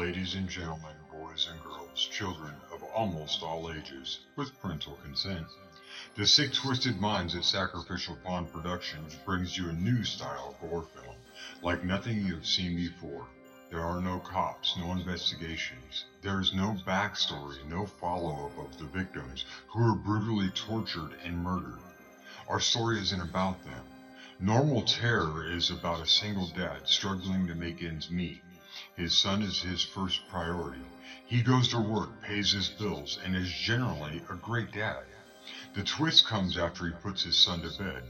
Ladies and gentlemen, boys and girls, children of almost all ages, with parental consent, the Sick Twisted Minds at Sacrificial Pond Productions brings you a new style of horror film, like nothing you have seen before. There are no cops, no investigations. There is no backstory, no follow up of the victims who were brutally tortured and murdered. Our story isn't about them. Normal Terror is about a single dad struggling to make ends meet. His son is his first priority. He goes to work, pays his bills, and is generally a great dad. The twist comes after he puts his son to bed.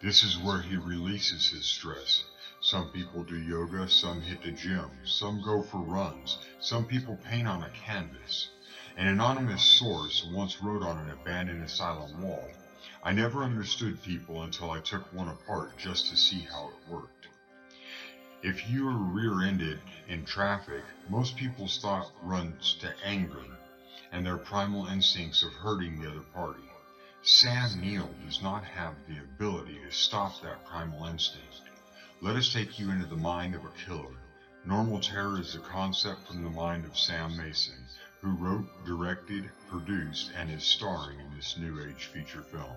This is where he releases his stress. Some people do yoga, some hit the gym, some go for runs, some people paint on a canvas. An anonymous source once wrote on an abandoned asylum wall, I never understood people until I took one apart just to see how it worked. If you are rear-ended in traffic, most people's thought runs to anger and their primal instincts of hurting the other party. Sam Neill does not have the ability to stop that primal instinct. Let us take you into the mind of a killer. Normal Terror is a concept from the mind of Sam Mason, who wrote, directed, produced, and is starring in this new age feature film.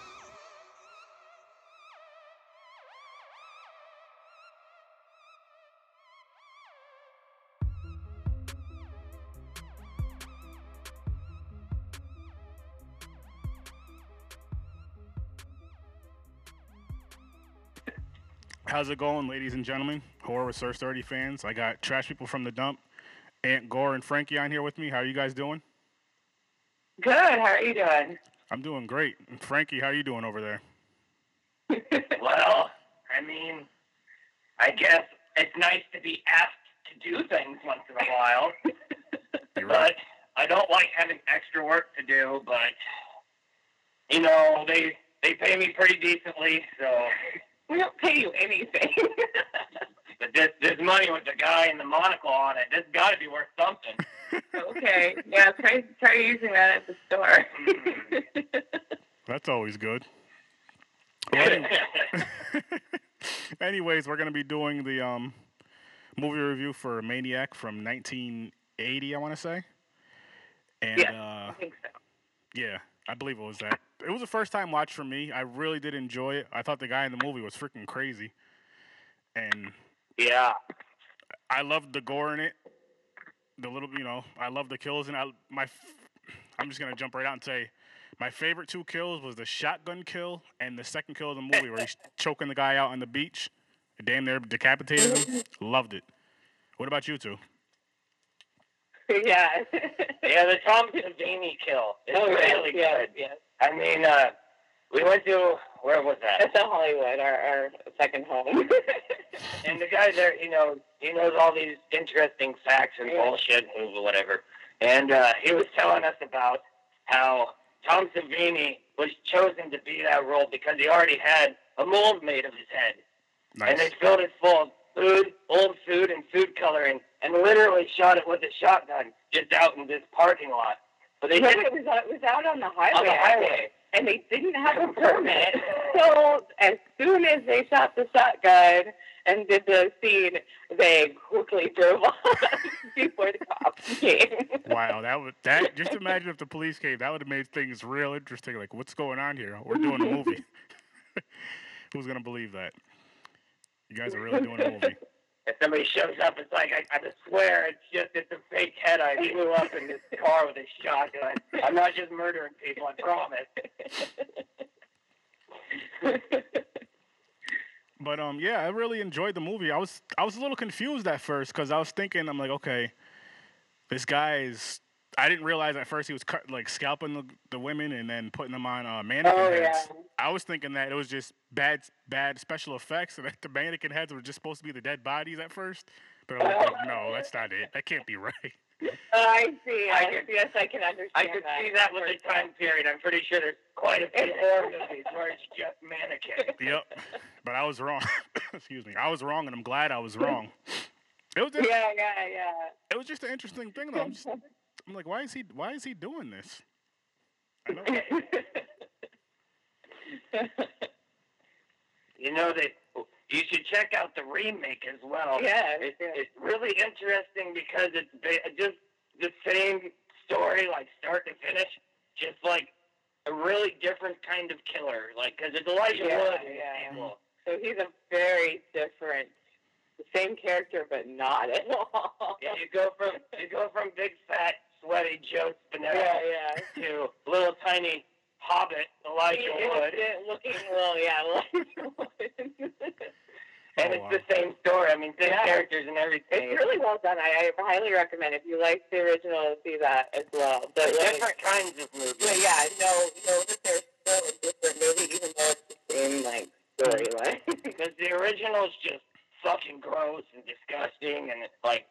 How's it going, ladies and gentlemen? Horror with Sir Sturdy fans. I got trash people from the dump, Aunt Gore and Frankie on here with me. How are you guys doing? Good. How are you doing? I'm doing great. Frankie, how are you doing over there? Well, I mean, I guess it's nice to be asked to do things once in a while, You're right. but I don't like having extra work to do. But you know, they they pay me pretty decently, so. We don't pay you anything. But this this money with the guy in the monocle on it, this got to be worth something. okay. Yeah. Try try using that at the store. That's always good. Well, Anyways, we're gonna be doing the um, movie review for Maniac from 1980, I want to say. And Yeah. uh, I think so. Yeah, I believe it was that. It was a first time watch for me. I really did enjoy it. I thought the guy in the movie was freaking crazy, and yeah, I loved the gore in it. The little, you know, I love the kills, and I my, f- I'm just gonna jump right out and say, my favorite two kills was the shotgun kill and the second kill of the movie where he's choking the guy out on the beach, damn near decapitated him. Loved it. What about you two? Yeah. yeah, the Tom Savini kill is Oh, really yeah, good. yeah. I mean, uh, we went to where was that? That's a Hollywood, our, our second home. And the guy there, you know, he knows all these interesting facts and bullshit and whatever. And uh, he was telling us about how Tom Savini was chosen to be that role because he already had a mold made of his head. And they filled it full of food, old food, and food coloring, and literally shot it with a shotgun just out in this parking lot. But they But did it it was out, it was out on the highway. on the highway. and they didn't have a permit. So as soon as they shot the shotgun and did the scene, they quickly drove off before the cops came. Wow, that would that. Just imagine if the police came. That would have made things real interesting. Like, what's going on here? We're doing a movie. Who's gonna believe that? You guys are really doing a movie. Somebody shows up, it's like I, I swear it's just it's a fake head I blew up in this car with a shotgun. I'm not just murdering people, I promise. But um, yeah, I really enjoyed the movie. I was I was a little confused at first because I was thinking I'm like, okay, this guy is. I didn't realize at first he was cut, like scalping the, the women and then putting them on uh, mannequin Oh, heads. yeah. I was thinking that it was just bad bad special effects and that the mannequin heads were just supposed to be the dead bodies at first. But I was like, no, that's not it. That can't be right. Oh, I see. I I could- yes, I can understand I could see that with the time period. I'm pretty sure there's quite a few horror movies where it's just mannequin. Yep. But I was wrong. Excuse me. I was wrong, and I'm glad I was wrong. It was just, Yeah, yeah, yeah. it was just an interesting thing though. I'm, like, why is he why is he doing this? I know. You know that you should check out the remake as well. yeah, It's, yeah. it's really interesting because it's ba- just the same story, like start to finish, just like a really different kind of killer. Like, because it's Elijah Yeah, Wood yeah. the sequel. So he's a very different, the same character, but not at all. Yeah, you go from you go from big fat sweaty Joe Spinell yeah, yeah. to little tiny hobbit Elijah Wood, looking little, yeah, Elijah Wood. and Oh, it's wow. the same story. I mean, same Yeah. characters and everything. It's really well done. I, I highly recommend if you like the original, see that as well. But like, different kinds of movies. but yeah, know know that there's still a different movie, even though it's the same like storyline. because the original is just fucking gross and disgusting, and it's like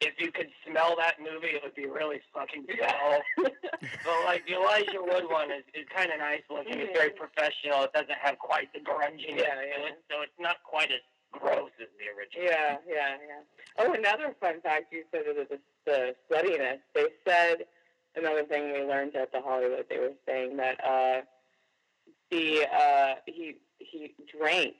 if you could smell that movie, it would be really fucking foul. but like the Elijah Wood one is, is kind of nice looking. It's very professional. It doesn't have quite the grunginess Yeah, to yeah. it, so it's not quite as gross as the original. Yeah, yeah, yeah. Oh, another fun fact you said of the, the sluttiness. They said another thing we learned at the Hollywood. They were saying that uh, the uh, he he drank,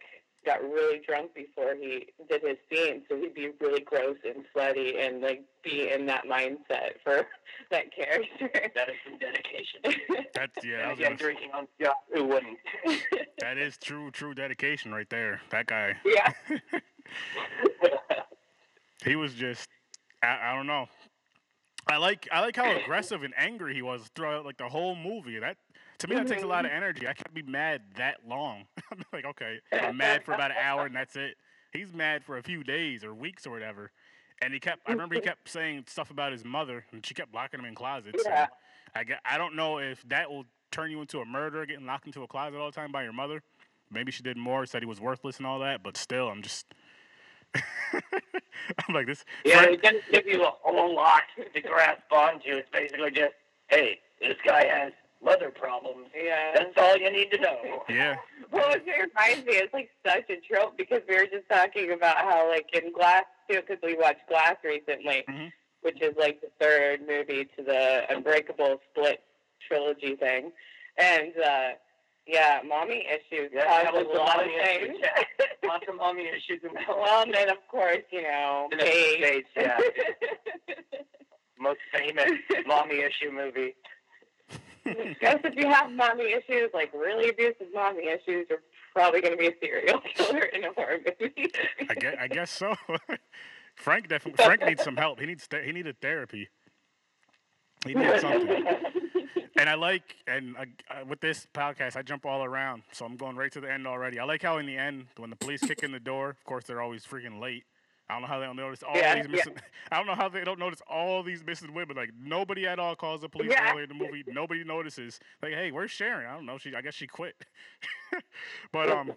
got really drunk before he did his scene, so he'd be really gross and sweaty and like be in that mindset for that character. That is some dedication. That's yeah. I and again, drinking on yacht, who wouldn't? that is true true dedication right there. That guy. yeah, He was just I, I don't know. I like I like how aggressive and angry he was throughout like the whole movie. That to me that takes a lot of mm-hmm. energy. I can't be mad that long. I'm like, okay, I'm mad for about an hour and that's it. He's mad for a few days or weeks or whatever. And he kept I remember he kept saying stuff about his mother and she kept locking him in closets. So I get, I don't know if that will turn you into a murderer getting locked into a closet all the time by your mother. Maybe she did more, said he was worthless and all that, but still I'm just I'm like this Yeah, Frank- it doesn't give you a whole lot to grasp onto. It's basically just, hey, this guy has mother problems. yeah. That's all you need to know. Yeah. Well, it reminds me, it's like such a trope because we were just talking about how, like, in Glass, too, because we watched Glass recently, Mhm. which is like the third movie to the Unbreakable split trilogy thing. And, uh, yeah, mommy issues Yeah, caused that was a a lot of things. Lots of mommy issues in that well, and then, of course, you know, In the States, yeah. Most famous mommy issue movie. Guess if you have mommy issues, like really abusive mommy issues, you're probably going to be a serial killer in a horror movie. I guess, I guess so. Frank definitely Frank needs some help. He needs he needed therapy. He needs something. And I like and uh, with this podcast I jump all around, so I'm going right to the end already. I like how in the end when the police kick in the door, of course they're always freaking late. I don't know how they don't notice all Yeah, these yeah. missing. I don't know how they don't notice all these missing women. Like nobody at all calls the police Yeah. early in the movie. Nobody notices. Like, hey, where's Sharon? I don't know. She, I guess she quit. but um,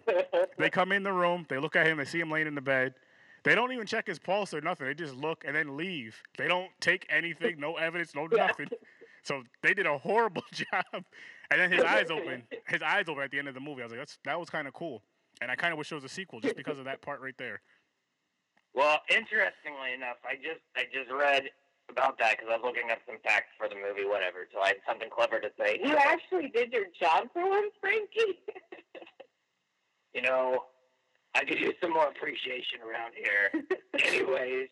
they come in the room, they look at him, they see him laying in the bed. They don't even check his pulse or nothing. They just look and then leave. They don't take anything, no evidence, no Yeah. nothing. So they did a horrible job. And then his eyes open. His eyes open at the end of the movie. I was like, that's that was kind of cool. And I kind of wish there was a sequel just because of that part right there. Well, interestingly enough, I just I just read about that because I was looking up some facts for the movie, whatever. So I had something clever to say. you actually did your job for once, Frankie. You know, I could use some more appreciation around here. Anyways,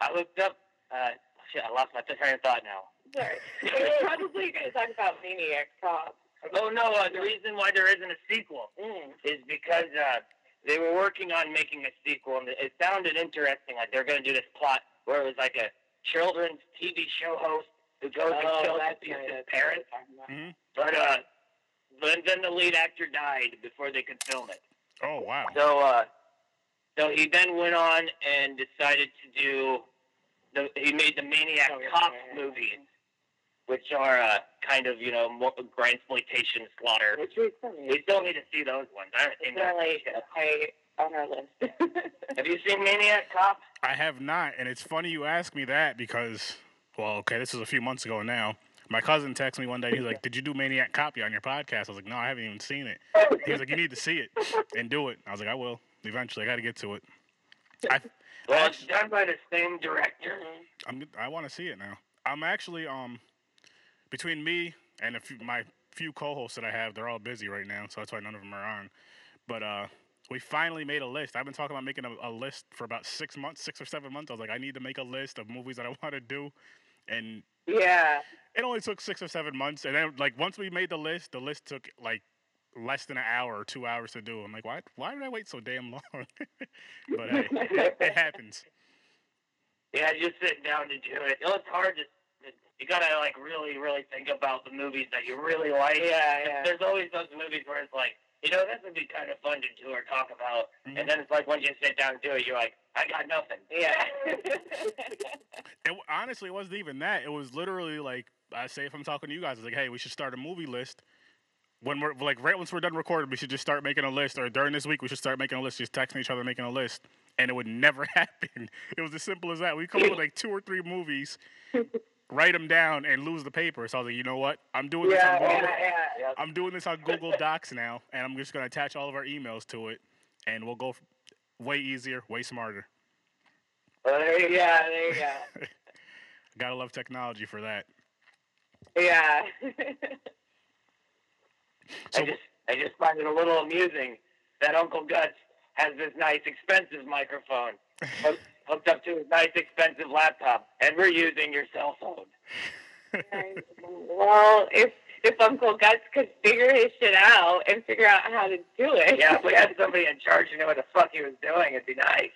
I looked up. Uh, shit, I lost my train of thought now. Sorry. We're probably going to talk about Maniac Cop. Oh no! Uh, the reason why there isn't a sequel Mm. is because uh, they were working on making a sequel, and it sounded interesting. Like they're going to do this plot where it was like a children's TV show host who goes and kills that's his right, abusive that's what parents. we're talking about. hmm But uh, then then the lead actor died before they could film it. Oh wow. So uh, so he then went on and decided to do. The, he made the Maniac Oh, yeah, Cops yeah, yeah. Movies, which are uh, kind of you know more grand exploitation slaughter. Which we still need. We still need to see those ones. I haven't seen They're those. like high on our list. Have you seen Maniac Cop? I have not, and it's funny you ask me that because well, okay, this was a few months ago now. My cousin texted me one day. He's like, "Did you do Maniac Copy on your podcast?" I was like, "No, I haven't even seen it." He was like, "You need to see it and do it." I was like, "I will eventually. I got to get to it." I Well, it's done by the same director. I'm I want to see it now. I'm actually um between me and a few my few co-hosts that I have, they're all busy right now, so that's why none of them are on. But uh we finally made a list. I've been talking about making a, a list for about six months, six or seven months. I was like, I need to make a list of movies that I want to do, and Yeah. it only took six or seven months. And then like once we made the list, the list took like less than an hour or two hours to do. I'm like, why? Why did I wait so damn long? but hey, it happens. Yeah, just sitting down to do it. You know, it's hard to. You gotta like really, really think about the movies that you really like. Yeah, yeah. There's always those movies where it's like, you know, this would be kind of fun to do or talk about, Mhm. and then it's like once you sit down and do it, you're like, I got nothing. Yeah. It honestly it wasn't even that. It was literally like I say if I'm talking to you guys, it's like, hey, we should start a movie list. When we're like right once we're done recording, we should just start making a list. Or during this week, we should start making a list. Just texting each other, making a list, and it would never happen. It was as simple as that. We come up with like two or three movies, write them down, and lose the paper. So I was like, you know what? I'm doing this. yeah, on Google. yeah, yeah. I'm doing this on Google Docs now, and I'm just gonna attach all of our emails to it, and we'll go way easier, way smarter. Well, there you, yeah, there you go. Gotta love technology for that. Yeah. So I just, I just find it a little amusing that Uncle Guts has this nice, expensive microphone hooked, hooked up to his nice, expensive laptop, and we're using your cell phone. well, if if Uncle Guts could figure his shit out and figure out how to do it. Yeah, if we had somebody in charge who knew what the fuck he was doing, it'd be nice.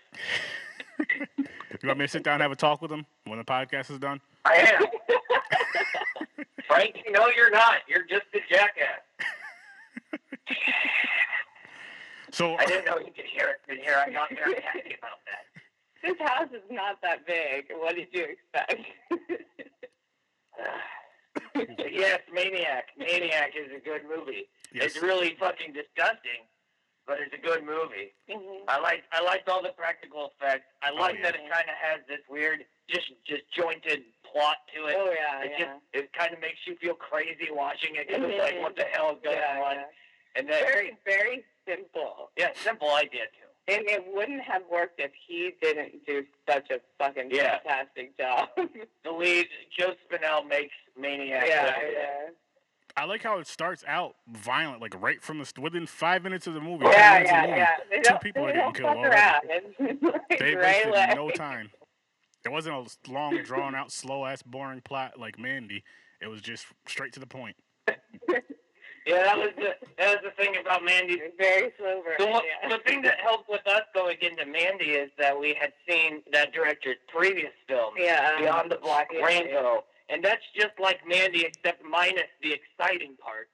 You want me to sit down and have a talk with him when the podcast is done? I am. Frank, no, you're not. You're just a jackass. So I didn't know you could hear it. Could hear. I'm not very happy about that. This house is not that big. What did you expect? yes, Maniac. Maniac is a good movie. yes, It's really fucking disgusting, but it's a good movie. I like I liked all the practical effects. I like yeah. that it kind of has this weird, just just jointed plot to it. oh yeah, it yeah. just it kind of makes you feel crazy watching it. 'cause it's Mhm. like, what the hell is going yeah, on? yeah. And then Very, very simple. yeah, simple idea too. And it wouldn't have worked if he didn't do such a fucking Yeah. fantastic job. The lead, Joe Spinell, makes Maniac. yeah, yeah. I like how it starts out violent, like right from the within five minutes of the movie. Yeah, 10 minutes of yeah, the movie, yeah. They two don't, people are getting killed fuck already. like They right wasted away. no time. It wasn't a long, drawn out, slow ass, boring plot like Mandy. It was just straight to the point. Yeah, that was the that was the thing about Mandy. Very slow burn. The, one, yeah. the thing that helped with us going into Mandy is that we had seen that director's previous film, yeah. Beyond the Black yeah, Rainbow, and that's just like Mandy, except minus the exciting part.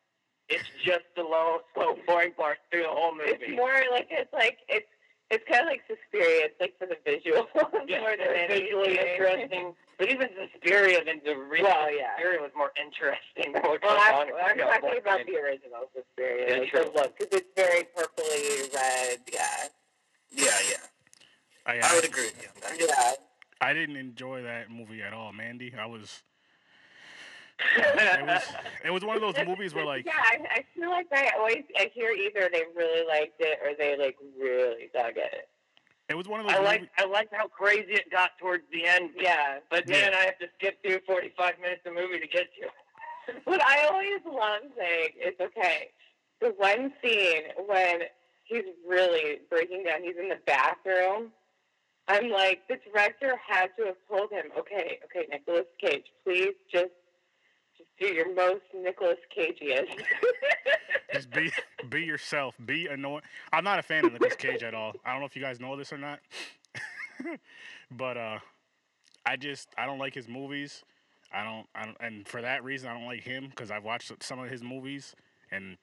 It's just the low, slow, boring part through the whole movie. It's more like it's like it's it's kind of like Suspiria. It's like for the visual Yeah, more than it's anything. visually interesting, but even Suspiria, the, the real Well, yeah. Suspiria was more interesting. More Well, I'm, dramatic. I'm talking more about fun. the original Suspiria. Yeah, true. look, because it's very purpley red. Yeah. Yeah, yeah. I, I would agree with you on that. Yeah. I didn't enjoy that movie at all, Mandy. I was. It was. It was one of those movies where like yeah, I, I feel like I always I hear either they really liked it or they like really dug it. It was one of those. I like I like how crazy it got towards the end. Yeah. But Yeah. man, I have to skip through 45 minutes of movie to get to. What I always love saying is okay. The one scene when he's really breaking down, he's in the bathroom. I'm like, the director had to have told him, okay, okay, Nicolas Cage, please just do your most Nicolas Cageiest. just be be yourself. Be annoying. I'm not a fan of Nicolas Cage at all. I don't know if you guys know this or not, but uh, I just I don't like his movies. I don't. I don't. And for that reason, I don't like him because I've watched some of his movies and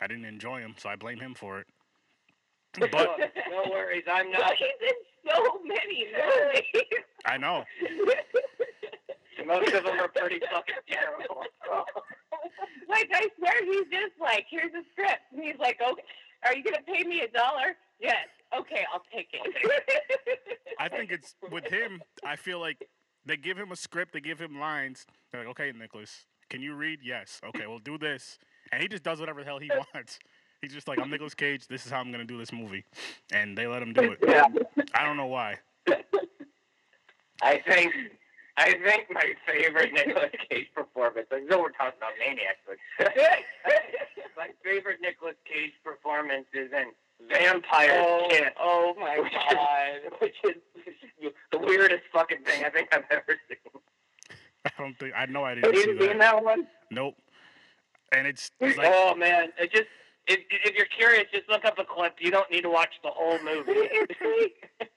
I didn't enjoy him, so I blame him for it. But no worries, I'm not. he's in so many movies. I know. Most of them are pretty fucking terrible. like I swear he's just like, here's a script, and he's like, okay, are you gonna pay me a dollar? Yes. Okay, I'll take it. I think it's with him. I feel like they give him a script, they give him lines. They're like, okay, Nicolas, can you read? Yes. Okay, we'll do this, and he just does whatever the hell he wants. He's just like, I'm Nicolas Cage. This is how I'm gonna do this movie, and they let him do it. Yeah. I don't know why. I think I think my favorite Nicolas Cage performance. I know we're talking about Maniac, but my favorite Nicolas Cage performance is in Vampire Oh, Kiss, oh my Which god. which is, which is the weirdest fucking thing I think I've ever seen. I don't think I know I Have didn't see you seen that. that one? Nope. And it's, it's like oh man, it just if if you're curious, just look up a clip. You don't need to watch the whole movie.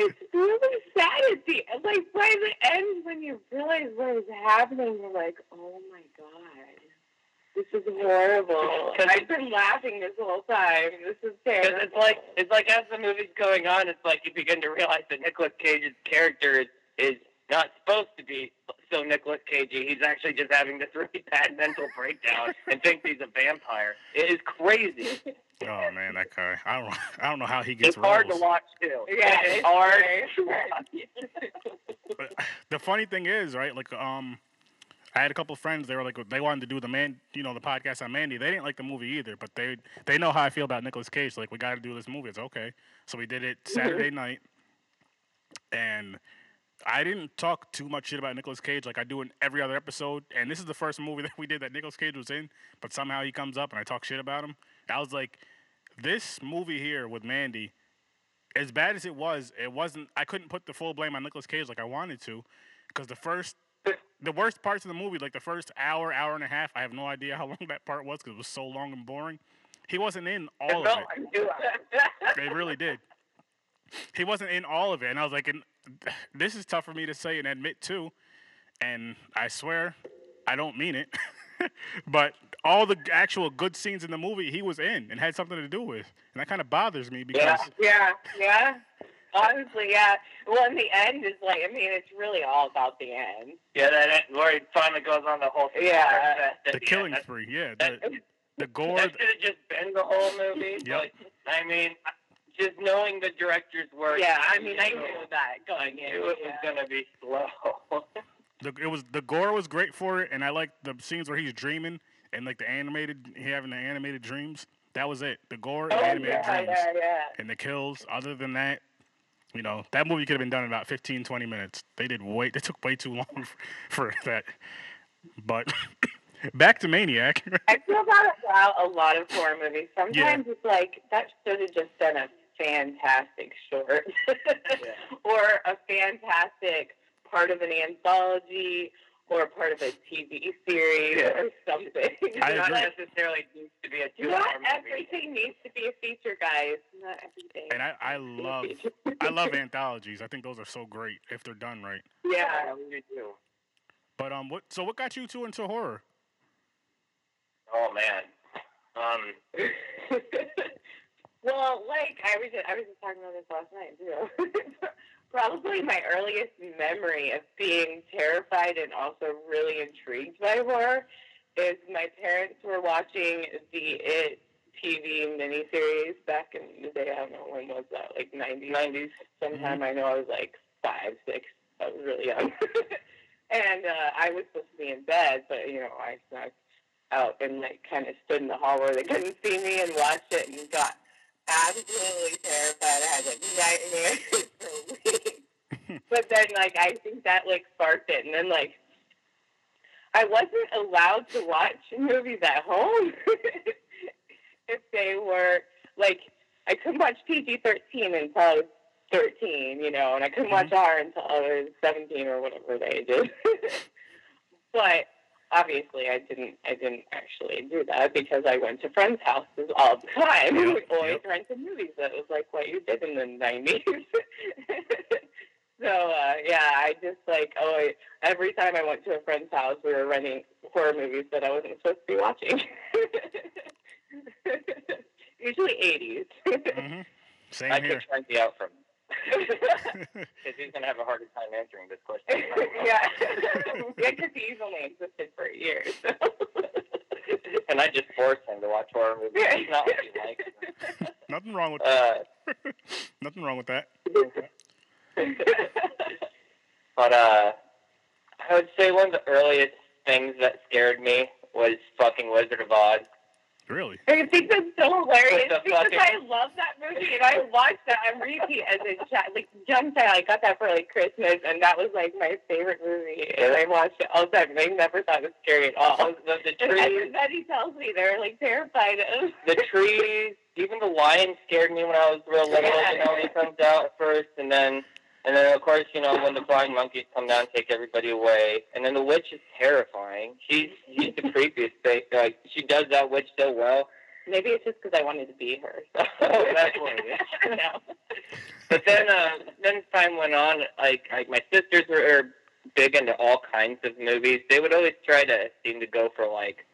it's really sad at the like by the end when you realize what is happening. You're like, oh my god, this is horrible. 'Cause I've been laughing this whole time. This is terrible. it's like it's like as the movie's going on, it's like you begin to realize that Nicolas Cage's character is, is not supposed to be so Nicolas Cagey. He's actually just having this really bad mental breakdown and thinks he's a vampire. It is crazy. oh man, that guy. I don't I don't know how he gets It's hard to watch too. yeah, it's it's hard. very- But the funny thing is, right? Like, um, I had a couple friends. They were like, they wanted to do the man, you know, the podcast on Mandy. They didn't like the movie either, but they they know how I feel about Nicolas Cage. Like, we got to do this movie. It's okay. So we did it Saturday night, and I didn't talk too much shit about Nicolas Cage like I do in every other episode. And this is the first movie that we did that Nicolas Cage was in, but somehow he comes up and I talk shit about him. I was like, this movie here with Mandy, as bad as it was, it wasn't. I couldn't put the full blame on Nicolas Cage like I wanted to, because the first, the worst parts of the movie, like the first hour, hour and a half, I have no idea how long that part was because it was so long and boring. He wasn't in all of it. like two hours. They really did. He wasn't in all of it, and I was like, and "This is tough for me to say and admit too." And I swear, I don't mean it, but all the actual good scenes in the movie he was in and had something to do with, and that kind of bothers me because Yeah. yeah, yeah. Honestly, yeah. Well, in the end, is like, I mean, it's really all about the end. Yeah, that that- where he finally goes on the whole Yeah. fest at the killing That- spree, yeah, that- the, the gore, That should have just been the whole movie. Yep. But I mean, just knowing the director's work. Yeah, I mean, I knew knew that going in. knew it was yeah. gonna be slow. the, it was the gore was great for it, and I like the scenes where he's dreaming and like the animated, having the animated dreams. That was it. The gore and Oh, animated yeah, dreams. yeah, yeah. and the kills. Other than that, you know, that movie could have been done in about 15, 20 minutes. They did way, they took way too long for, for that. But back to Maniac. I feel that about a lot of horror movies. Sometimes it's like that should have just been a fantastic short, or a fantastic part of an anthology, or part of a TV series, Yeah. or something. I not agree. necessarily needs to be a two Not hour movie. everything needs to be a feature, guys. Not everything. and I, I needs to be a love. I love anthologies. I think those are so great if they're done right. yeah. we do. But um, what? So what got you two into horror? Oh man. Um. well, like I was, just, I was just talking about this last night too. Probably my earliest memory of being terrified and also really intrigued by horror is my parents were watching the It TV miniseries back in the day. I don't know when was that, like nineties. Nineties. Sometime I know I was like five, six. I was really young, and uh, I was supposed to be in bed, but you know I snuck out and like kind of stood in the hall where they couldn't see me and watched it and got absolutely terrified. I had like nightmares for weeks. but then like I think that like sparked it and then like I wasn't allowed to watch movies at home if they were like I couldn't watch PG thirteen until I was thirteen, you know, and I couldn't watch mm-hmm. R until I was seventeen or whatever the age is. but obviously I didn't I didn't actually do that because I went to friends' houses all the time. Yep, we always yep. rented movies. That was like what you did in the nineties. so uh, yeah, I just like oh I, every time I went to a friend's house, we were renting horror movies that I wasn't supposed to be watching. Usually eighties. hmm Same I here. could try you out from because he's gonna have a harder time answering this question. yeah, yeah, because he's only existed for a year. So. and I just forced him to watch horror movies. He's not what he likes. Nothing wrong with Uh, nothing wrong with that. but uh, I would say one of the earliest things that scared me was fucking Wizard of Oz. Really? I think that's so hilarious What because fuck I love that movie and I watched that on repeat as a child. Like young child, I got that for like Christmas, and that was like my favorite movie. And I watched it all the time. And I never thought it was scary at all. Oh, the, the And trees, everybody tells me they're like terrified of. the trees, even the lion scared me when I was real little. You know, he comes out first, and then, and then of course, you know, when the flying monkeys come down and take everybody away, and then the witch is terrifying. She's she's the creepiest thing. Like she does that witch so well. Maybe it's just because I wanted to be her. So. Oh, that's what it is. But then, uh, then time went on, like, like my sisters were, were big into all kinds of movies. They would always try to seem to go for like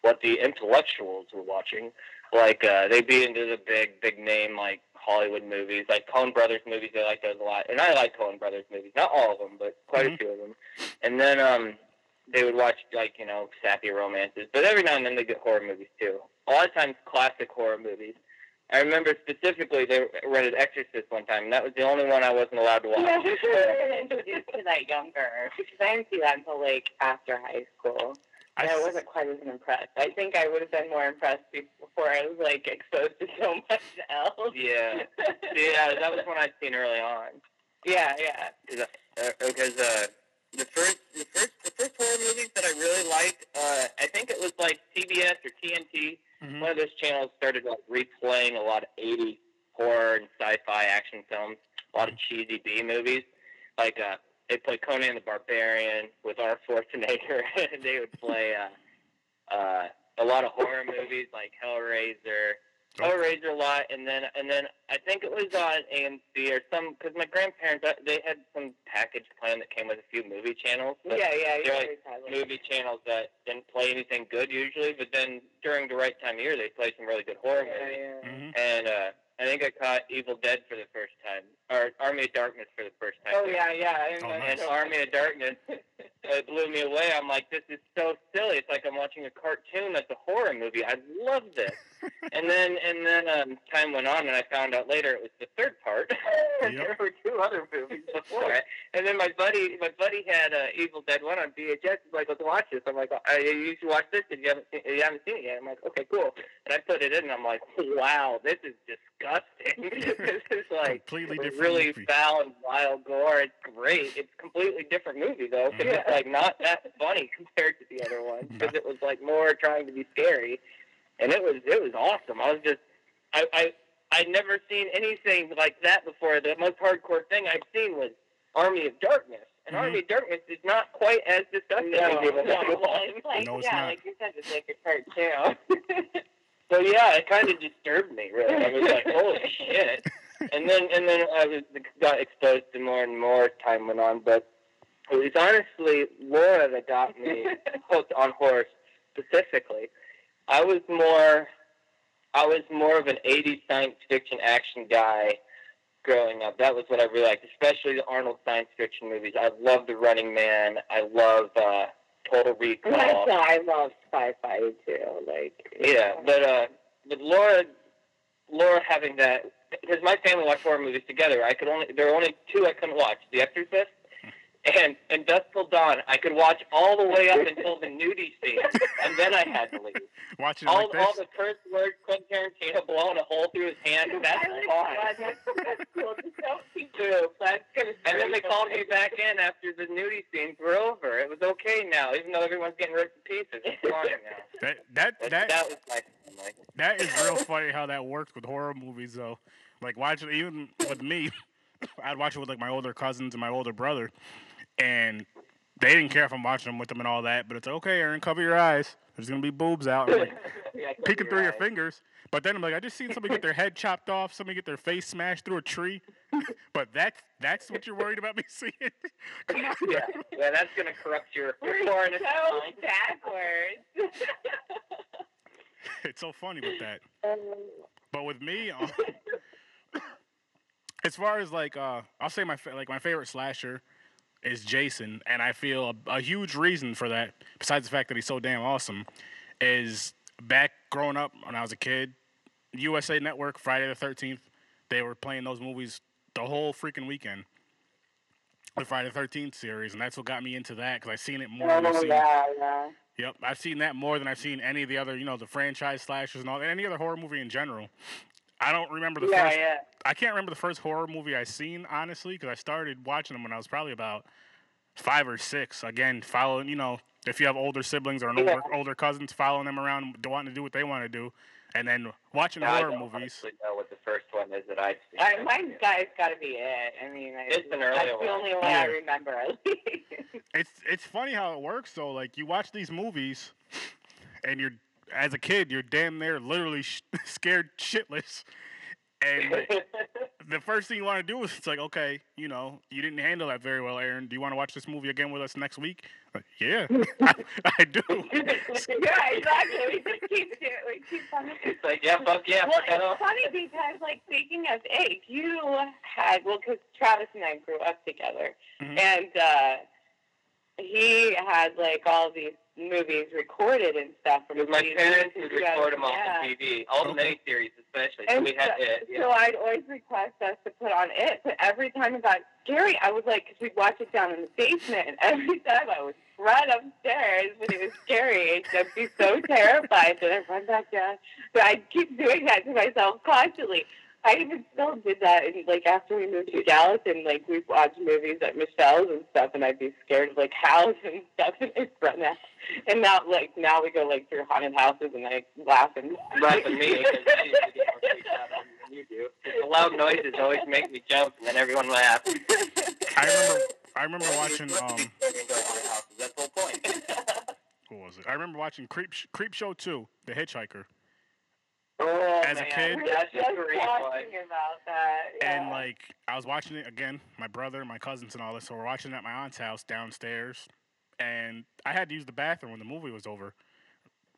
what the intellectuals were watching. Like, uh, they'd be into the big, big name like Hollywood movies, like Coen Brothers movies. I like those a lot, and I like Coen Brothers movies. Not all of them, but quite Mhm. a few of them. And then, um, they would watch like you know sappy romances, but every now and then they get horror movies too. A lot of times, classic horror movies. I remember specifically they rented Exorcist one time, and that was the only one I wasn't allowed to watch. Yeah, we should have introduced to that younger because I didn't see that until like after high school. And I wasn't quite as impressed. I think I would have been more impressed before I was like exposed to so much else. Yeah, yeah, that was one I'd seen early on. yeah, yeah. Uh, because uh, the first, the first, the first horror movies that I really liked, uh, I think it was like TBS or TNT. Mhm. One of those channels started like replaying a lot of '80s horror and sci-fi action films, a lot of cheesy B movies. Like uh, they play Conan the Barbarian with Arnold Schwarzenegger, and they would play uh, uh, a lot of horror movies like Hellraiser. Hellraiser a lot, and then and then I think it was on AMC or some because my grandparents uh, they had some package plan that came with a few movie channels. but Yeah, yeah, They're yeah. like movie channels that didn't play anything good usually, but then during the right time of year they play some really good horror Yeah, movies. yeah. Mhm. And uh, I think I caught Evil Dead for the first time, or Army of Darkness for the first time. Oh yeah, yeah. And, Oh, nice. And Army of Darkness, it blew me away. I'm like, this is so silly. It's like I'm watching a cartoon that's a horror movie. I love this. And then and then um, time went on, and I found out later it was the third part. Yep. there were two other movies before it. And then my buddy, my buddy had uh, Evil Dead One on VHS. He's like, let's watch this. I'm like, uh, you should watch this if you haven't seen, you haven't seen it yet. I'm like, okay, cool. And I put it in, and I'm like, wow, this is disgusting. this is like Completely different really movie. foul and wild gore. It's great. It's a completely different movie though, 'cause it's like not that funny compared to the other ones because it was like more trying to be scary, and it was it was awesome. I was just I I I'd never seen anything like that before. The most hardcore thing I've seen was Army of Darkness, and Mhm. Army of Darkness is not quite as disgusting No, as no, Evil Dead well, was. it's like, No, it's yeah, not. like you said, it's like a cartoon. So yeah, it kind of disturbed me. Really, I was like, "Holy shit!" And then and then I was got exposed to more and more time went on. But it was honestly Laura that got me hooked on horror specifically. I was more, I was more of an '80s science fiction action guy growing up. That was what I really liked, especially the Arnold science fiction movies. I love The Running Man. I love uh, Total Recall. That's I love sci-fi too. Like Yeah, but uh, but Laura, Laura having that because my family watched horror movies together. I could only there were only two I couldn't watch: The Exorcist and and Dusk Till Dawn. I could watch all the way up until the nudie scene, and then I had to leave. Watching All like this. all the curse words, Quentin Tarantino blowing a hole through his hand. That's I fine. That's, that's cool. Just don't keep doing. That's. And then they called me back in after the nudie scenes were over. It was okay now, even though everyone's getting ripped to pieces. It's fine now. that that That, that that was my family. That is real funny how that works with horror movies though. Like watching even with me, I'd watch it with like my older cousins and my older brother, and they didn't care if I'm watching them with them and all that. But it's like, okay, Aaron, cover your eyes. There's gonna be boobs out, like, Yeah, I peeking through your fingers. But then I'm like, I just seen somebody get their head chopped off, somebody get their face smashed through a tree. but that's that's what you're worried about me seeing. Come on, yeah, yeah, that's gonna corrupt your We're foreign so backwards. it's so funny with that. But with me, um, as far as like, uh, I'll say my fa- like my favorite slasher is Jason, and I feel a, a huge reason for that, besides the fact that he's so damn awesome, is back growing up when I was a kid, USA Network Friday the Thirteenth, they were playing those movies the whole freaking weekend. the Friday the Thirteenth series, and that's what got me into that because I've seen it more. Than I've seen, yeah, yeah. Yep, I've seen that more than I've seen any of the other, you know, the franchise slashers and all, and any other horror movie in general. I don't remember the Yeah, first. yeah. I can't remember the first horror movie I seen honestly because I started watching them when I was probably about five or six. Again, following, you know, if you have older siblings or an older older cousins, following them around, wanting to do what they want to do, and then watching I horror don't movies. honestly know what the first one is that I've seen. I, mine's guy's got to be it. I mean, I, It's an earlier that's the only one I remember. At least. It's it's funny how it works though. Like you watch these movies, and you're as a kid, you're damn near literally sh- scared shitless, and the first thing you want to do is it's like, okay, you know, you didn't handle that very well, Aaron. Do you want to watch this movie again with us next week? Like, yeah, I, I do. yeah, exactly. We just keep doing. We keep on. it's like, yeah, fuck yeah, Well, fuck that it's funny because, like, speaking of age, you had well, because Travis and I grew up together, Mhm. and uh, he had like all these movies recorded and stuff from my parents would stuff. record them off yeah. the TV, all the Okay. miniseries especially. So we had so, it. Yeah. so I'd always request us to put on it, but every time it got scary, I would like, because we'd watch it down in the basement, and every time I would run upstairs when it was scary, and I'd be so terrified that I'd run back down. But I'd keep doing that to myself constantly. I even still did that, and like after we moved to Gallatin, like we'd watch movies at Michelle's and stuff, and I'd be scared of like houses and stuff, and I'd run out. And now, like now, we go like through haunted houses, and I laugh and Laugh at me because I used to get more freaked out than you do. The loud noises always make me jump, and then everyone laughs. I remember, I remember watching. Um, That's the whole point. what was it? I remember watching Creep Creep Show Two, The Hitchhiker, Oh, As a man, kid- We that's just a great talking one. about that. Yeah. and like I was watching it again. My brother, my cousins, and all this. So we're watching it at my aunt's house downstairs, and I had to use the bathroom when the movie was over.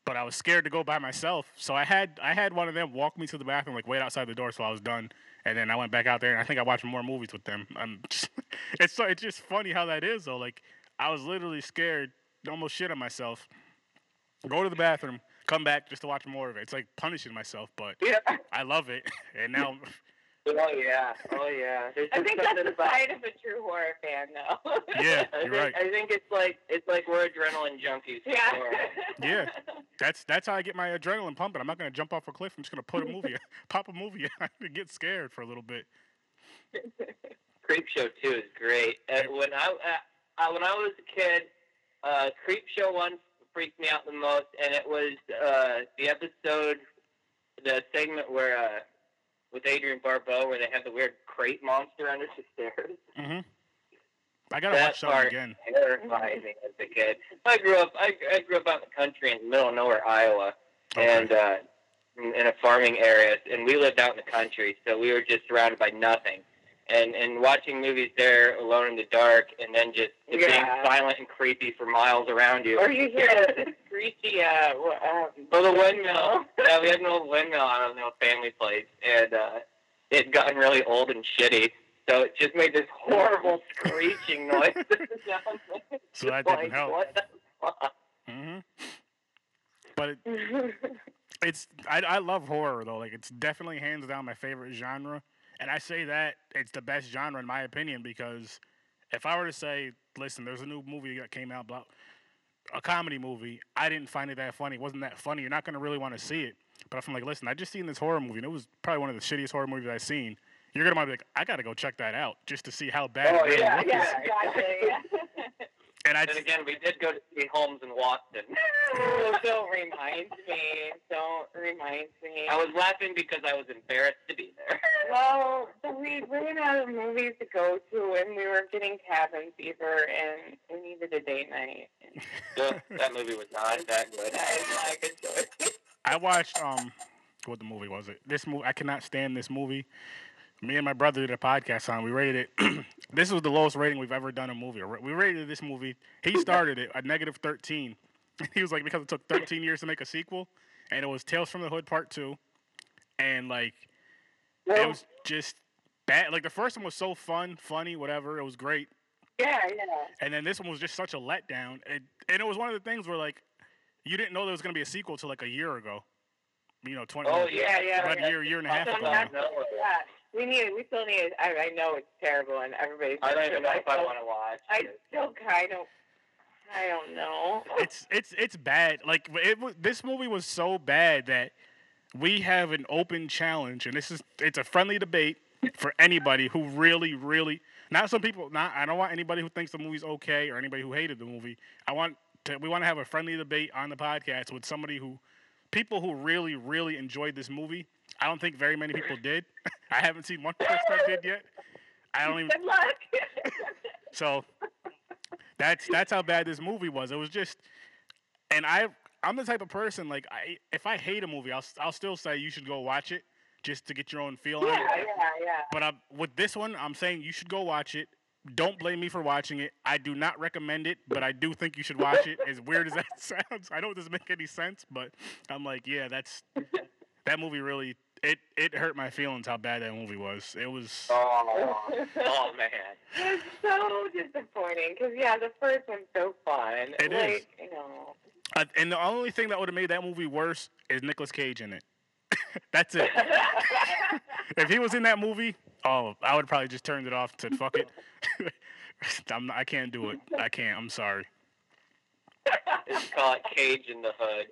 But I was scared to go by myself, so I had I had one of them walk me to the bathroom, like wait outside the door, so I was done. And then I went back out there, and I think I watched more movies with them. I'm just, it's so it's just funny how that is though. Like I was literally scared, almost shit on myself. Go to the bathroom, come back just to watch more of it. It's like punishing myself, but Yeah. I love it. And now Oh yeah, oh yeah. There's I think that's the about- side of a true horror fan, though. Yeah, I you're think, right. I think it's like it's like we're adrenaline junkies. Yeah. Yeah. That's that's how I get my adrenaline pumping. I'm not gonna jump off a cliff. I'm just gonna put a movie, pop a movie, and get scared for a little bit. Creep Show Two is great. Uh, when I uh, uh, when I was a kid, uh, Creep Show One freaked me out the most, and it was uh, the episode, the segment where uh, with Adrienne Barbeau, where they have the weird crate monster under the stairs. Mm-hmm. I gotta That watch that again. terrified me as a kid. I grew up. I, I grew up out in the country in the middle of nowhere, Iowa, Okay. and uh, in, in a farming area, and we lived out in the country, so we were just surrounded by nothing. And and watching movies there alone in the dark, and then just it being silent and creepy for miles around you. or you hear this greasy, uh, wh- um, Oh, the windmill. yeah, we had an old windmill on an old family place, and uh, it had gotten really old and shitty. So it just made this horrible screeching noise. So that didn't help. What the fuck? hmm But it, it's I, I love horror though. Like it's definitely hands down my favorite genre, and I say that it's the best genre in my opinion because if I were to say, listen, there's a new movie that came out about a comedy movie, I didn't find it that funny. It wasn't that funny. You're not gonna really want to see it. But if I'm like, listen, I just seen this horror movie, and it was probably one of the shittiest horror movies I've seen. You're gonna be like, I gotta go check that out just to see how bad Oh, it really yeah, yeah, exactly. Yeah. And I And just, again, we did go to see Holmes and Watson. Oh, don't remind me. Don't remind me. I was laughing because I was embarrassed to be there. Well, so we ran out of movies to go to, and we were getting cabin fever, and we needed a date night. Ugh, that movie was not that good. That is not a good choice. I watched um, what the movie was it? This movie I cannot stand this movie. Me and my brother did a podcast on. We rated it. this was the lowest rating we've ever done a movie. We rated this movie. He started it at negative thirteen. He was like because it took thirteen years to make a sequel, and it was Tales from the Hood Part Two, and like it was just bad. Like the first one was so fun, funny, whatever. It was great, Yeah, yeah. and then this one was just such a letdown. It, and it was one of the things where like you didn't know there was gonna be a sequel till like a year ago. You know, twenty. Oh yeah, yeah. about yeah. a year, year and a half ago. Yeah. We need. it. We still need. I, I know it's terrible, and everybody's. I don't even know if I still- want to watch. I it. still kind of. I don't know. It's it's it's bad. Like it this movie was so bad that we have an open challenge, and this is it's a friendly debate for anybody who really really not some people. Not I don't want anybody who thinks the movie's okay or anybody who hated the movie. I want to we want to have a friendly debate on the podcast with somebody who people who really really enjoyed this movie. I don't think very many people did. I haven't seen one person that did yet. I don't even Good luck. so that's that's how bad this movie was. It was just, and I I'm the type of person like I if I hate a movie, I'll I'll still say you should go watch it just to get your own feel on yeah, it. yeah, yeah. But I, with this one, I'm saying you should go watch it. Don't blame me for watching it. I do not recommend it, but I do think you should watch it. As weird as that sounds, I know it doesn't make any sense, but I'm like, yeah, that's that movie really it it hurt my feelings how bad that movie was. It was Oh, oh man. It's so disappointing because yeah, the first one's so fun. It is. like, You know. Uh, and the only thing that would have made that movie worse is Nicolas Cage in it. That's it. if he was in that movie, oh, I would probably just turned it off and said, "Fuck it." I'm not, I can't do it. I can't. I'm sorry. It's called Cage in the Hood.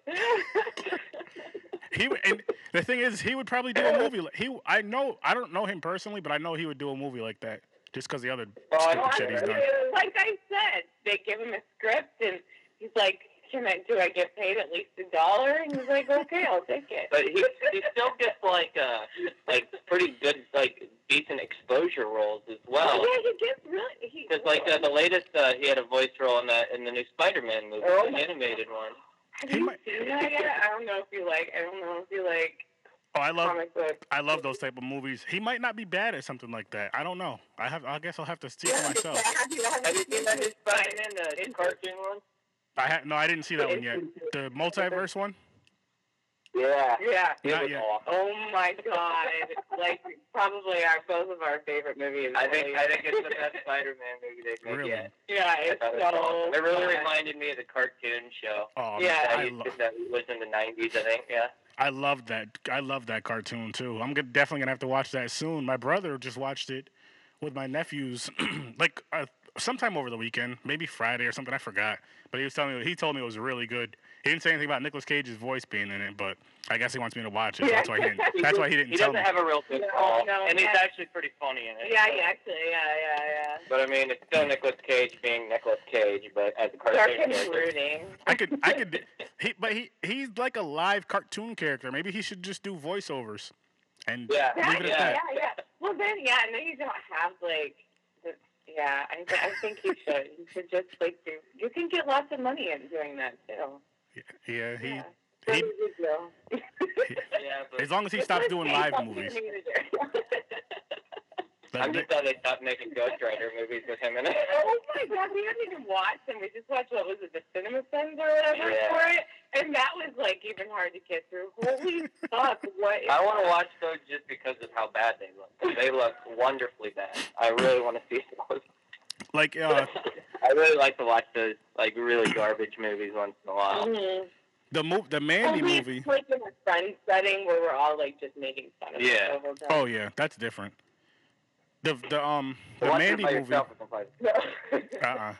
He would- and the thing is, he would probably do a movie. Like, he, I know, I don't know him personally, but I know he would do a movie like that just because the other Oh, I stupid know. shit he's done. like I said, they give him a script and he's like, "Can I do? I get paid at least a dollar?" And he's like, "Okay, I'll take it." But he he still gets like uh like pretty good like decent exposure roles as well. yeah, he gets really. He, Because like uh, the latest, uh, he had a voice role in that in the new Spider-Man movie, Oh the my- animated one. Have he you might- that yet? I don't know if you like. I don't know if you like Oh, I love, comic books. I love those type of movies. He might not be bad at something like that. I don't know. I have, I guess I'll have to see for myself. Have you, seen that new Spider-Man, the cartoon one? I ha- no, I didn't see that one yet. The multiverse one. Yeah. Yeah. It Not was yet. awesome. Oh my god! like probably our both of our favorite movies. I think I think it's the best Spider-Man movie they've made Really? yet. Yeah, it's thought it so. was awesome. It really fun. reminded me of the cartoon show. Oh, Yeah, I, that, lo- used to- that was in the '90s, I think. Yeah. I love that. I love that cartoon too. I'm gonna, definitely gonna have to watch that soon. My brother just watched it with my nephews, like uh, sometime over the weekend, maybe Friday or something. I forgot. But he was telling me he told me it was really good. He didn't say anything about Nicolas Cage's voice being in it, but I guess he wants me to watch it. So that's why he didn't. That's why he didn't He tell doesn't me. have a real good No, call, no, and he's yeah. actually pretty funny in it. Yeah, yeah, actually, yeah, yeah, yeah. But I mean, it's still Nicolas Cage being Nicolas Cage, but as a cartoon Dark and character. I could, I could. He, but he, he's like a live cartoon character. Maybe he should just do voiceovers, and Yeah. Yeah, it yeah, at yeah, that. yeah. Well, then, yeah, and then you don't have like, yeah. I, th- I think you should. You should just like do. You can get lots of money in doing that too. Yeah, he, yeah. he, Really. Yeah, but as long as he stops doing live movies. I'm just glad they stopped making Ghost Rider movies with him in it. oh my god, we haven't even watched them. We just watched what was it, the Cinema Sins or whatever Yeah. for it, and that was like even hard to get through. Holy fuck! What? Is I want to watch those just because of how bad they look. They look wonderfully bad. I really want to see those. like uh, I really like to watch those like really garbage movies once in a while. Mhm. the move, the Mandy Only movie. Like in a friend setting where we're all like just making fun of Yeah. the whole time. Oh yeah, that's different. The the um the Watch Mandy movie. yourself is fun. Uh uh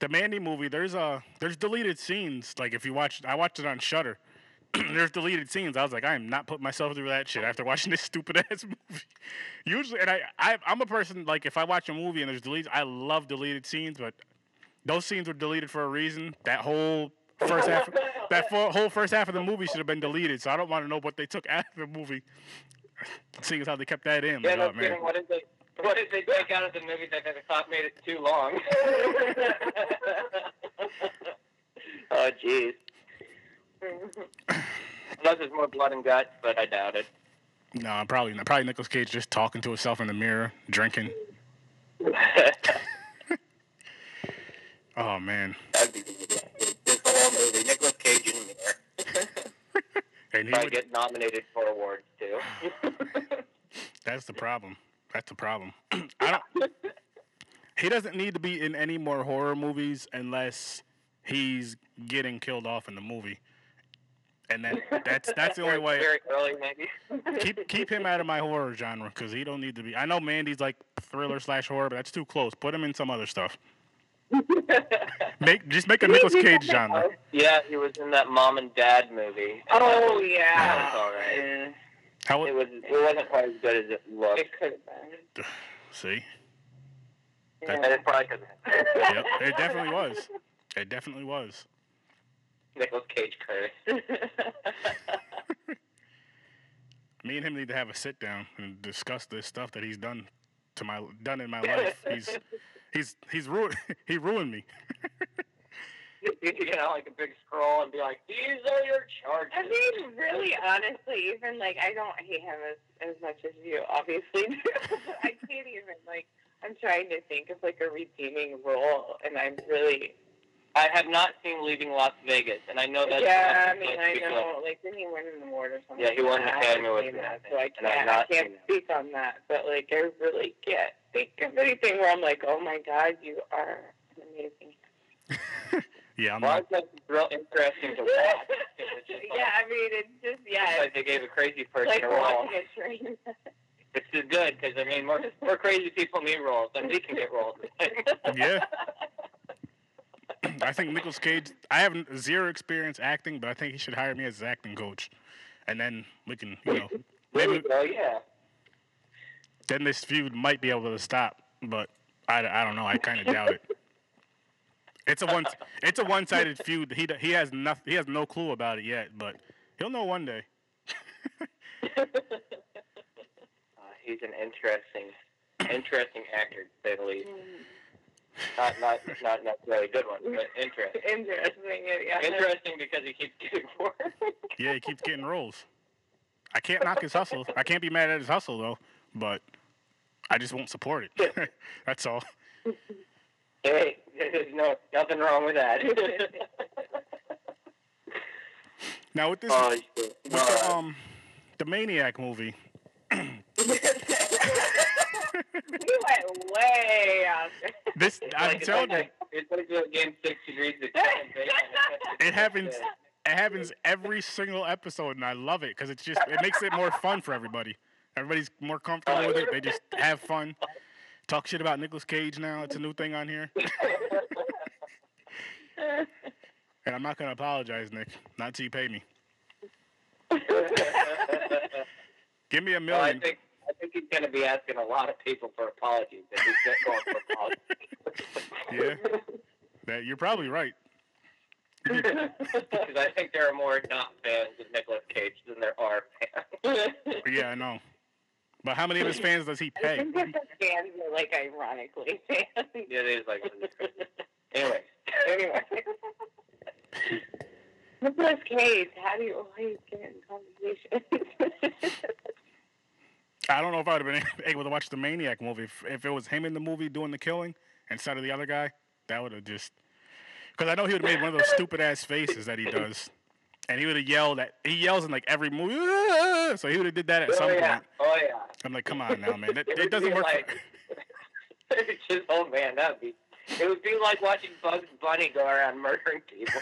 The Mandy movie. There's uh there's deleted scenes. Like if you watch, I watched it on Shudder. there's deleted scenes. I was like, I am not putting myself through that shit after watching this stupid ass movie. Usually, and I, I I'm a person like if I watch a movie and there's deleted, I love deleted scenes, but those scenes were deleted for a reason. That whole first half, that fo- whole first half of the movie should have been deleted. So I don't want to know what they took out of the movie. Seeing as how they kept that in, Yeah, like, no oh man. kidding. What did they? What did they take out of the movie that they thought made it too long? oh, jeez. Unless there's more blood and guts, but I doubt it. No, probably not. Probably Nicolas Cage just talking to himself in the mirror, drinking. Oh man, That'd be good. This whole movie, Nicolas Cage in the mirror. and he Probably would, get nominated for awards too. that's the problem. That's the problem. I don't. He doesn't need to be in any more horror movies unless he's getting killed off in the movie. and then that's that's the only way. Very early, maybe. Keep keep him out of my horror genre because he don't need to be. I know Mandy's like thriller slash horror, but that's too close. Put him in some other stuff. Make just make a Nicolas Cage genre. Yeah, he was in that mom and dad movie. Oh That yeah. was all right. How It was. It wasn't quite as good as it looked. It could have been. see? Yeah. And it probably because Yep, it definitely was. It definitely was. Nicolas Cage curse. Me and him need to have a sit down and discuss this stuff that he's done to my done in my life. He's he's he's ruined he ruined me. you know, like a big scroll and be like, "These are your charges." I mean, really, honestly, even like I don't hate him as as much as you obviously do. I can't even like. I'm trying to think of like a redeeming role, and I'm really I have not seen Leaving Las Vegas, and I know that's yeah. I mean, I know like didn't he win an award or something? Yeah, he won like the that? I Academy Award seen for that, that, so I and I've can't. I can't seen that. speak on that. But like, I really can't think of anything where I'm like, oh my god, you are amazing. Yeah, I'm Well, not. it's real interesting to watch. 'cause it's just like, yeah, I mean, it's just yeah. it's like they gave a crazy person like a role. watching a train. Which is good because I mean, more more crazy people need roles, and we can get roles. Yeah. I think Nicolas Cage. I have zero experience acting, but I think he should hire me as his acting coach, and then we can, you know, There maybe we go. Yeah. then this feud might be able to stop. But I, I don't know. I kind of doubt it. It's a one it's a one sided feud. He he has nothing. He has no clue about it yet, but he'll know one day. Uh, he's an interesting, interesting actor, to say the least. Not not not necessarily a good one, but interesting. Interesting. Yeah. Interesting because he keeps getting worse. Yeah, he keeps getting roles. I can't knock his hustle. I can't be mad at his hustle though, but I just won't support it. That's all. hey, there's no nothing wrong with that. Now with this, oh, with shit. the, um, the Maniac movie. We went way out there. This I'm like, it's telling you, like, it's like doing game six degrees of Kevin Bacon. It happens. It happens every single episode, and I love it because it's just it makes it more fun for everybody. Everybody's more comfortable with it. They just have fun. Talk shit about Nicolas Cage now. It's a new thing on here, and I'm not gonna apologize, Nick. Not till you pay me. Give me a Well, I million. think I think he's going to be asking a lot of people for apologies if he's not going for apologies. Yeah, that you're probably right. Because I think there are more not fans of Nicolas Cage than there are fans. Yeah, I know. But how many of his fans does he pay? I pay? think that the fans are like ironically fans. yeah, it is like. Anyway, anyway. Nicolas Cage, how do you always get in conversations? I don't know if I would have been able to watch the Maniac movie if, if it was him in the movie doing the killing instead of the other guy. That would have just because I know he would have made one of those stupid ass faces that he does, and he would have yelled at he yells in like every movie, so he would have did that at oh, some oh yeah, point. oh yeah. I'm like, come on now, man, it, It it doesn't work. like- for, It's just oh man, that'd be. It would be like watching Bugs Bunny go around murdering people.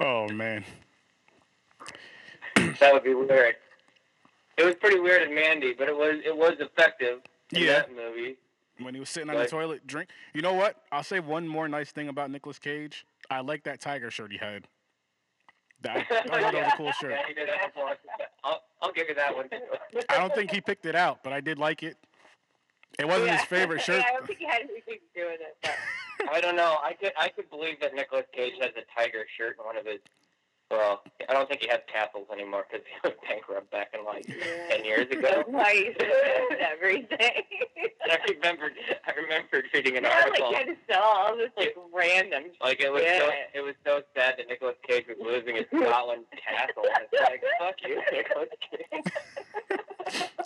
oh man, that would be weird. It was pretty weird in Mandy, but it was it was effective in Yeah. that movie. when he was sitting on the toilet, drink. You know what? I'll say one more nice thing about Nicolas Cage. I like that tiger shirt he had. That, I thought that was a cool shirt. Yeah, he did have. I'll, I'll give you that one too. I don't think he picked it out, but I did like it. It wasn't his favorite shirt. Yeah, I don't think he had anything to do with it. I don't know. I could I could believe that Nicolas Cage has a tiger shirt in one of his. Well, I don't think he has tassels anymore because he was bankrupt back in like ten years ago. That's why everything. I remembered. I remembered reading an yeah, article. like had to sell all this like random Like it was so it was so sad that Nicolas Cage was losing his Scotland tassel. It's like fuck you, Nicolas Cage.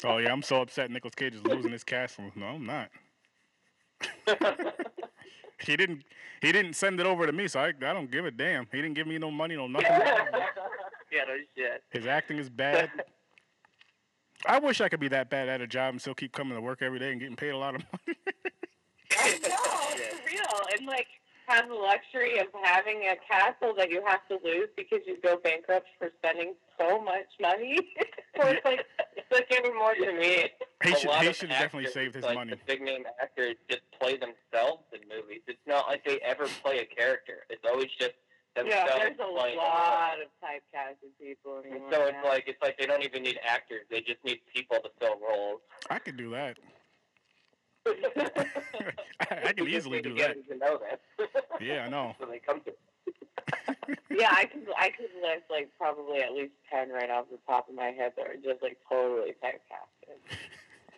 Oh yeah, I'm so upset Nicolas Cage is losing his castle. No, I'm not. He didn't. He didn't send it over to me, so I, I don't give a damn. He didn't give me no money, no nothing. yeah, no shit. His acting is bad. I wish I could be that bad at a job and still keep coming to work every day and getting paid a lot of money. I know, for real. And like, have the luxury of having a castle that you have to lose because you go bankrupt for spending so much money. So it's like it's like anymore to me. He a should he should definitely actors, saved his like, money. The big name actors just play themselves in movies. It's not like they ever play a character. It's always just yeah, themselves there's a playing. lot of typecasted people anymore. so it's now. like it's like they don't even need actors. They just need people to fill roles. I could do that. I, I can easily do that. to know that. Yeah, I know. so they come to. yeah, I could I could list like probably at least ten right off the top of my head that are just like totally typecasted.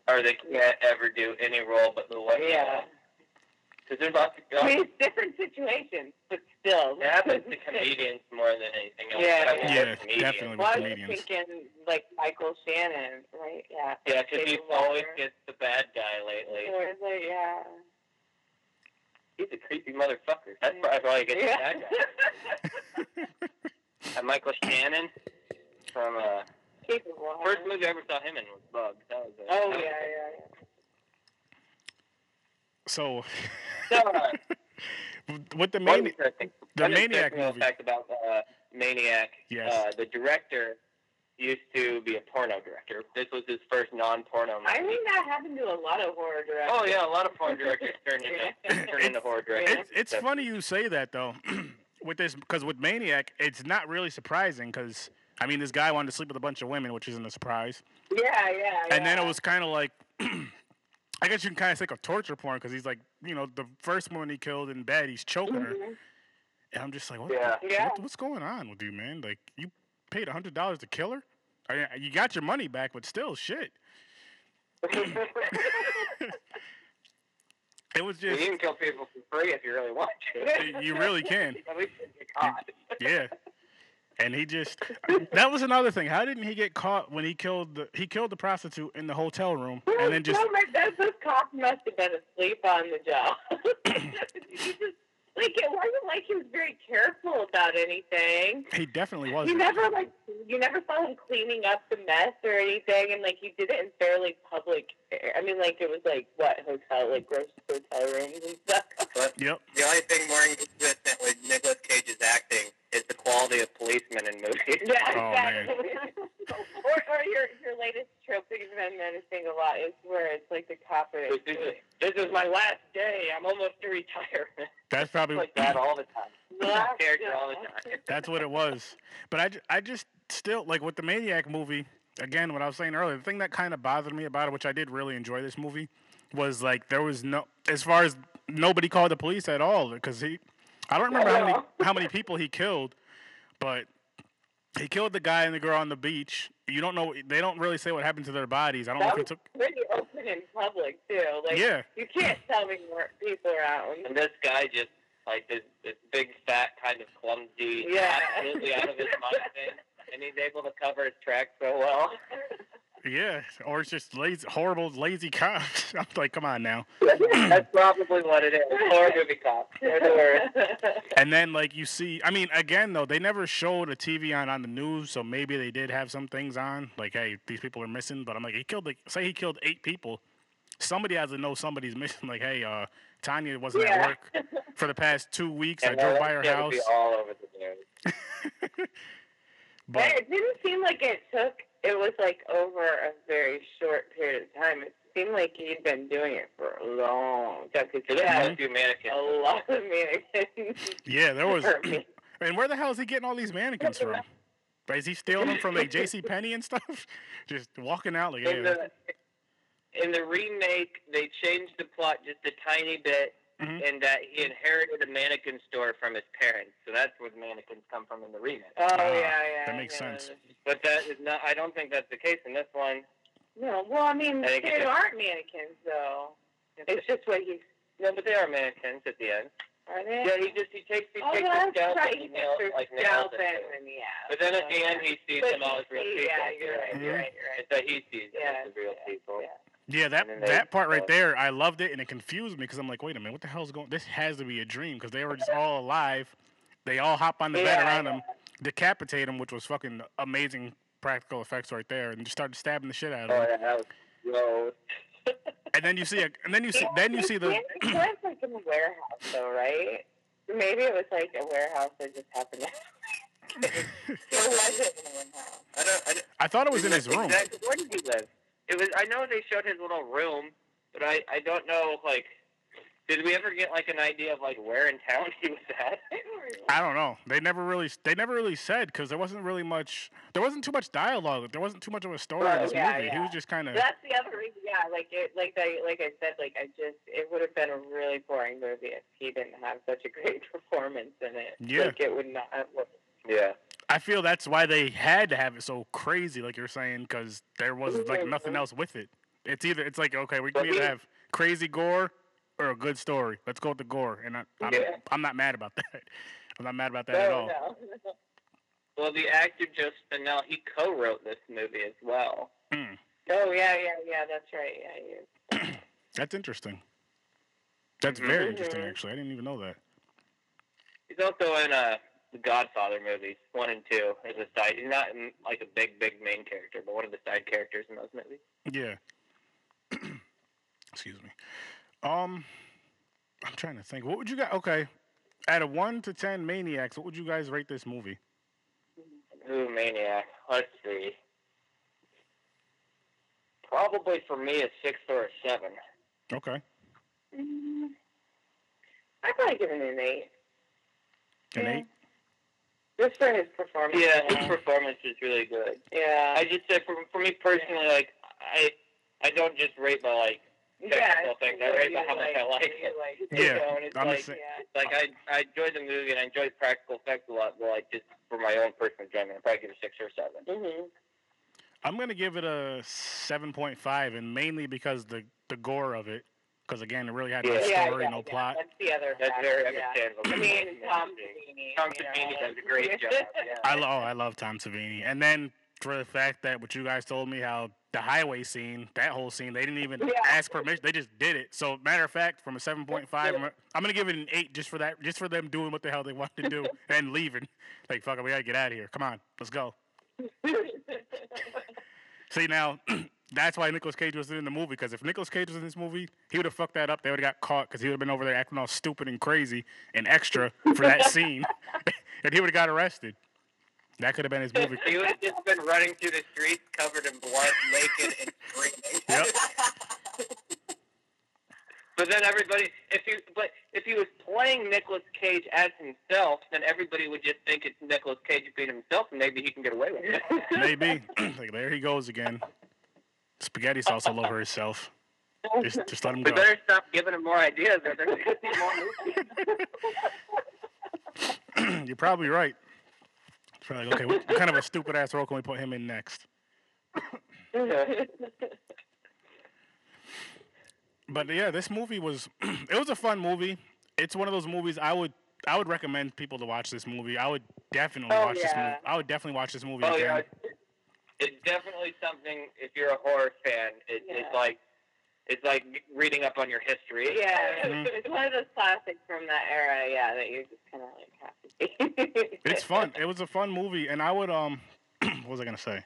Or they can't ever do any role but the one. Yeah. Because there's lots of. I mean, it's different situations, but still. It happens to comedians more than anything else. Yeah, I mean, yeah. comedians. definitely. Well, I was comedians. thinking like Michael Shannon, right? Yeah. Yeah, because he always gets the bad guy lately. Or is it, yeah. He's a creepy motherfucker. That's probably why he gets the bad guy. And Michael Shannon from uh, first movie I ever saw him in was Bugs. That was a, Oh that yeah, was yeah, So a- So, uh, with the one main interesting, the one Maniac interesting movie. fact about uh, Maniac. Yes. Uh, the director used to be a porno director. This was his first non-porno movie. I think that happened to a lot of horror directors. Oh yeah, a lot of porn directors turned into turned into horror directors. It's, it's So- funny you say that though, with this because with Maniac, it's not really surprising because I mean this guy wanted to sleep with a bunch of women, which isn't a surprise. Yeah, yeah. And then it was kind of like, I guess you can kind of think a torture porn because he's like, you know, the first woman he killed in bed, he's choking her, Mhm. and I'm just like, what, Yeah. the- Yeah. what- what's going on with you, man? Like you paid a hundred dollars to kill her. I mean, you got your money back, but still, shit. It was just. you can kill people for free if you really want to. you really can. At least get caught. Yeah. And he just that was another thing. How didn't he get caught when he killed the he killed the prostitute in the hotel room and then just My, that, those cops must have been asleep on the job. He just, like it wasn't like he was very careful about anything. he definitely wasn't. never like you never saw him cleaning up the mess or anything, and like he did it in fairly public. I mean, like it was like what hotel, like gross hotel rooms and stuff. But Yep. the only thing more inconsistent with Nicolas Cage's acting is the quality of policemen in movies. Yeah, Oh, man. exactly. or or your your latest trope that you've been noticing a lot is where it's like the cop. This is, this is my last day. I'm almost to retire. That's probably like that all the time. Last character all the time. that's what it was. But I, I just still like with the Maniac movie again. What I was saying earlier, the thing that kind of bothered me about it, which I did really enjoy this movie, was like there was no as far as nobody called the police at all because he. I don't remember how many how many people he killed, but he killed the guy and the girl on the beach. You don't know. They don't really say what happened to their bodies. I don't know That if he was took. pretty open in public too. Like Yeah. you can't tell me more people are around. And this guy just like this this big fat kind of clumsy, Yeah. absolutely out of his mind thing, and he's able to cover his tracks so well. Yeah, or it's just lazy, horrible, lazy cops. I'm like, come on now. That's probably what it is. Horror movie cops. The. And then like you see, I mean, again though, they never showed a TV on on the news, so maybe they did have some things on, like, hey, these people are missing. But I'm like, he killed, like, say he killed eight people. Somebody has to know somebody's missing. Like, hey, uh, Tanya wasn't Yeah. at work for the past two weeks. I drove by her house, all over the news. but it didn't seem like it took. It was like over a very short period of time. It seemed like he'd been doing it for a long time. Cause So he had a few mannequins. a lot of mannequins. yeah, there was. for me. And where the hell is he getting all these mannequins from? But is he stealing them from like J.C. Penney and stuff? Just walking out like, In yeah, the in the remake, they changed the plot just a tiny bit, Mhm. in that he inherited a mannequin store from his parents. So that's where the mannequins come from in the remake. Oh Ah, yeah, yeah. that makes yeah. sense. But that is not. I don't think that's the case in this one. No, well, I mean, I think they aren't mannequins though. It's just what he's. No, but they are mannequins at the end. Are they? Yeah, he just he takes he Oh, takes that's the scalp right. and He he nails takes like their nails it. in, and yeah. But then at the end, he sees But them all as real people. Yeah, you're right. You're Mhm. right. You're right. It's that he sees them as real yeah, people. yeah. Yeah, that they- that part right there, I loved it, and it confused me because I'm like, wait a minute, what the hell's going? This has to be a dream because they were just all alive. They all hop on the bed around yeah. him, decapitate him, which was fucking amazing practical effects right there, and just started stabbing the shit out Oh of him. yeah, was gross. And then you see, a, and then you see, then you see the, It's like in a warehouse, though, right? maybe it was like a warehouse that just happened. was it in a warehouse? I. I, I thought it was in his room. Exactly. Where did he live? It was. I know they showed his little room, but I. I don't know. Like, did we ever get like an idea of like where in town he was at? I don't know. They never really they never really said because there wasn't really much. There wasn't too much dialogue. There wasn't too much of a story in this yeah, movie. He was just kind of. That's the other reason. Yeah, like it, like I, like I said, like I just, it would have been a really boring movie if he didn't have such a great performance in it. Yeah. like it would not. Have worked. Yeah. I feel that's why they had to have it so crazy, like you're saying, because there was like nothing else with it. It's either it's like okay, we can either have crazy gore or a good story. Let's go with the gore, and I, I'm Yeah. I'm not mad about that. I'm not mad about that at all. no. Well, the actor Joe Spinell, he co-wrote this movie as well. Mm, Oh yeah, yeah, yeah. That's right. Yeah, you. that's interesting. That's very interesting, Mhm. actually. I didn't even know that. He's also in uh, the Godfather movies, one and two, as a side. He's not in, like a big, big main character, but one of the side characters in those movies. Yeah. Excuse me. Um, I'm trying to think. What would you guys? Okay, out of one to ten maniacs, what would you guys rate this movie? Ooh, Maniac. Let's see. Probably for me a six or a seven. Okay, Mm, I'd probably give it an eight. an Yeah. eight. Just for his performance. Yeah, his performance is really good. Yeah. I just said for for me personally, like I I don't just rate by like technical things. I rate by how much I like it. Yeah, You know, it's I'm the like same. like I I enjoyed the movie and I enjoyed practical effects a lot, but like just for my own personal enjoyment, I'd probably give it a six or a seven. hmm I'm gonna give it a seven point five, and mainly because the the gore of it. Because again, it really had no Yeah. Yeah, story, yeah, no yeah. plot. That's the other. That's factor, very yeah. understandable. I mean, Tom Savini. Tom Savini does a great job. Yeah. I lo- oh, I love Tom Savini, and then for the fact that what you guys told me how the highway scene, that whole scene, they didn't even Yeah. ask permission; they just did it. So, matter of fact, from a seven point five, I'm, I'm gonna give it an eight just for that, just for them doing what the hell they wanted to do and leaving. Like, fuck it, we gotta get out of here. Come on, let's go. See now, that's why Nicolas Cage wasn't in the movie. Because if Nicolas Cage was in this movie, he would have fucked that up. They would have got caught because he would have been over there acting all stupid and crazy and extra for that scene, and he would have got arrested. That could have been his movie. He would have just been running through the streets covered in blood, naked, and screaming. Yep. But then everybody, if he, but if he was playing Nicolas Cage as himself, then everybody would just think it's Nicolas Cage being himself, and maybe he can get away with it. Maybe. like, there he goes again. Spaghetti sauce all over himself. Just, just let him We go. better stop giving him more ideas, or there's going to be more movies. You're probably right. It's probably like, okay, what, what kind of a stupid ass role can we put him in next? But yeah, this movie was it was a fun movie. It's one of those movies I would I would recommend people to watch this movie. I would definitely Oh, watch this movie. I would definitely watch this movie Oh again. yeah, it's definitely something. If you're a horror fan, it, Yeah. it's like it's like reading up on your history. yeah, Mhm. it's one of those classics from that era. Yeah, that you just kind of like have to see. It's fun. It was a fun movie, and I would um, what was I gonna say?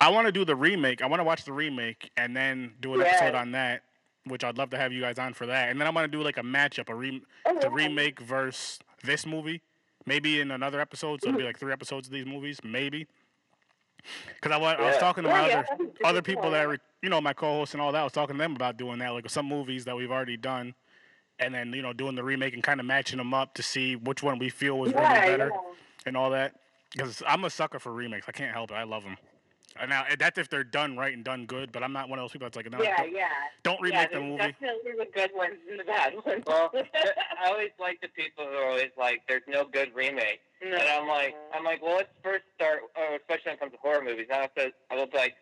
I want to do the remake. I want to watch the remake and then do an episode on that, which I'd love to have you guys on for that. And then I want to do like a matchup, a re- Oh, the remake versus this movie, maybe in another episode. So it'll be like three episodes of these movies, maybe. Because I, I was talking to my other other people that are, you know, my co-hosts and all that. I was talking to them about doing that, like some movies that we've already done, and then you know doing the remake and kind of matching them up to see which one we feel was really better and all that. Because I'm a sucker for remakes. I can't help it. I love them. And now that's if they're done right and done good. But I'm not one of those people that's like, no, Yeah, don't, yeah. don't yeah, remake the there's movie. definitely the good ones and the bad ones. Well, I always like the people who are always like, "There's no good remake," No. and I'm like, I'm like, well, let's first start, uh, especially when it comes to horror movies. Now I have to, I will be like,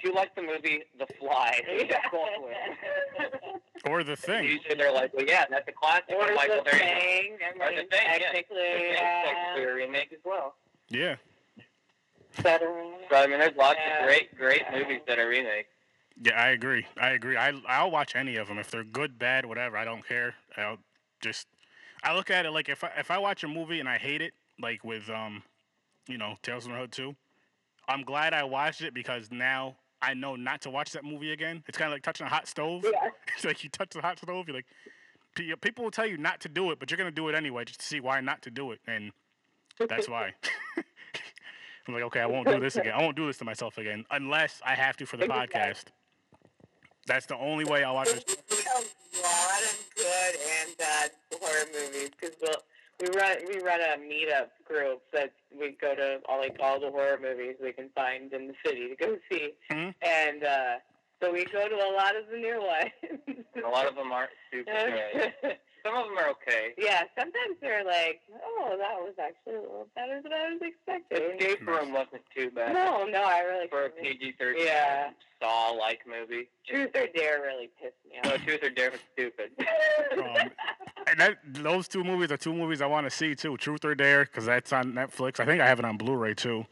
do you like the movie The Fly? Or the thing. Usually they're like, well, yeah, that's a classic. or I'm like, the well, there you go. thing. I Or mean, the thing, yeah. technically, yeah. technically a remake as well. Yeah. Better. So I mean, there's lots Yeah. of great, great movies that are remakes. Yeah, I agree. I agree. I I'll watch any of them if they're good, bad, whatever. I don't care. I'll just I look at it like if I if I watch a movie and I hate it, like with um, you know, Tales from the Hood two, I'm glad I watched it because now I know not to watch that movie again. It's kind of like touching a hot stove. Yeah. it's like you touch the hot stove, you're like, People will tell you not to do it, but you're gonna do it anyway, just to see why not to do it, and that's why. I'm like, okay, I won't do this again. I won't do this to myself again unless I have to for the podcast. That's the only way I'll watch it. a lot of good and bad horror movies because we'll, we run we run a meetup group that we go to all like all the horror movies we can find in the city to go see, Mhm. and uh, so we go to a lot of the new ones. A lot of them aren't super good. Some of them are okay. yeah, sometimes they're like, oh, that was actually a little better than I was expecting. Escape Room wasn't too bad No, no, I really for a couldn't. PG-13 Yeah. Saw-like movie. Truth or Dare really pissed me No. Truth or Dare was stupid. Um, and that those two movies are two movies I want to see too. Truth or Dare, because that's on Netflix. I think I have it on Blu-ray too.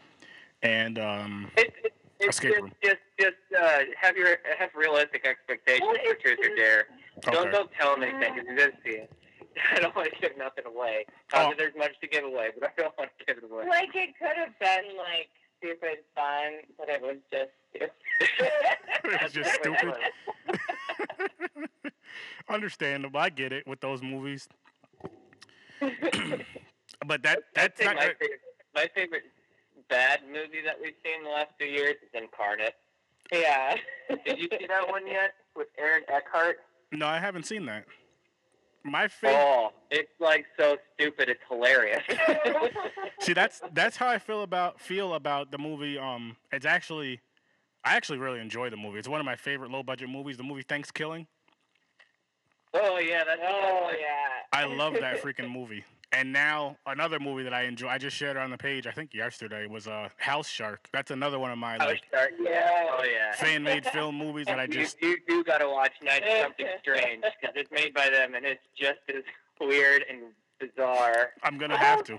And um, It, it, it's Escape just, Room. just, just uh, have your have realistic expectations Well, for it's Truth or Dare. Don't don't tell them anything because you just see it. I don't want to give nothing away. Oh. Not Oh. that there's much to give away, but I don't want to give it away. like it could have been like stupid fun, but it was just stupid. It's just That's what it stupid. Understandable. I get it with those movies. but that that's not. my good. favorite, my favorite bad movie that we've seen in the last few years is Incarnate. yeah. Did you see that one yet with Aaron Eckhart? No, I haven't seen that. My favorite. Oh, it's like so stupid. It's hilarious. See, that's that's how I feel about feel about the movie. Um, it's actually, I actually really enjoy the movie. It's one of my favorite low budget movies. The movie Thanksgiving. oh yeah, that's Oh yeah. I love that freaking movie. And now another movie that I enjoy. I just shared it on the page. I think yesterday was uh, House Shark. That's another one of my Oh, like Shark, Yeah. Oh yeah. fan made film movies that I You, just. you do gotta watch Ninety Something Strange because it's made by them and it's just as weird and bizarre. I'm gonna have to.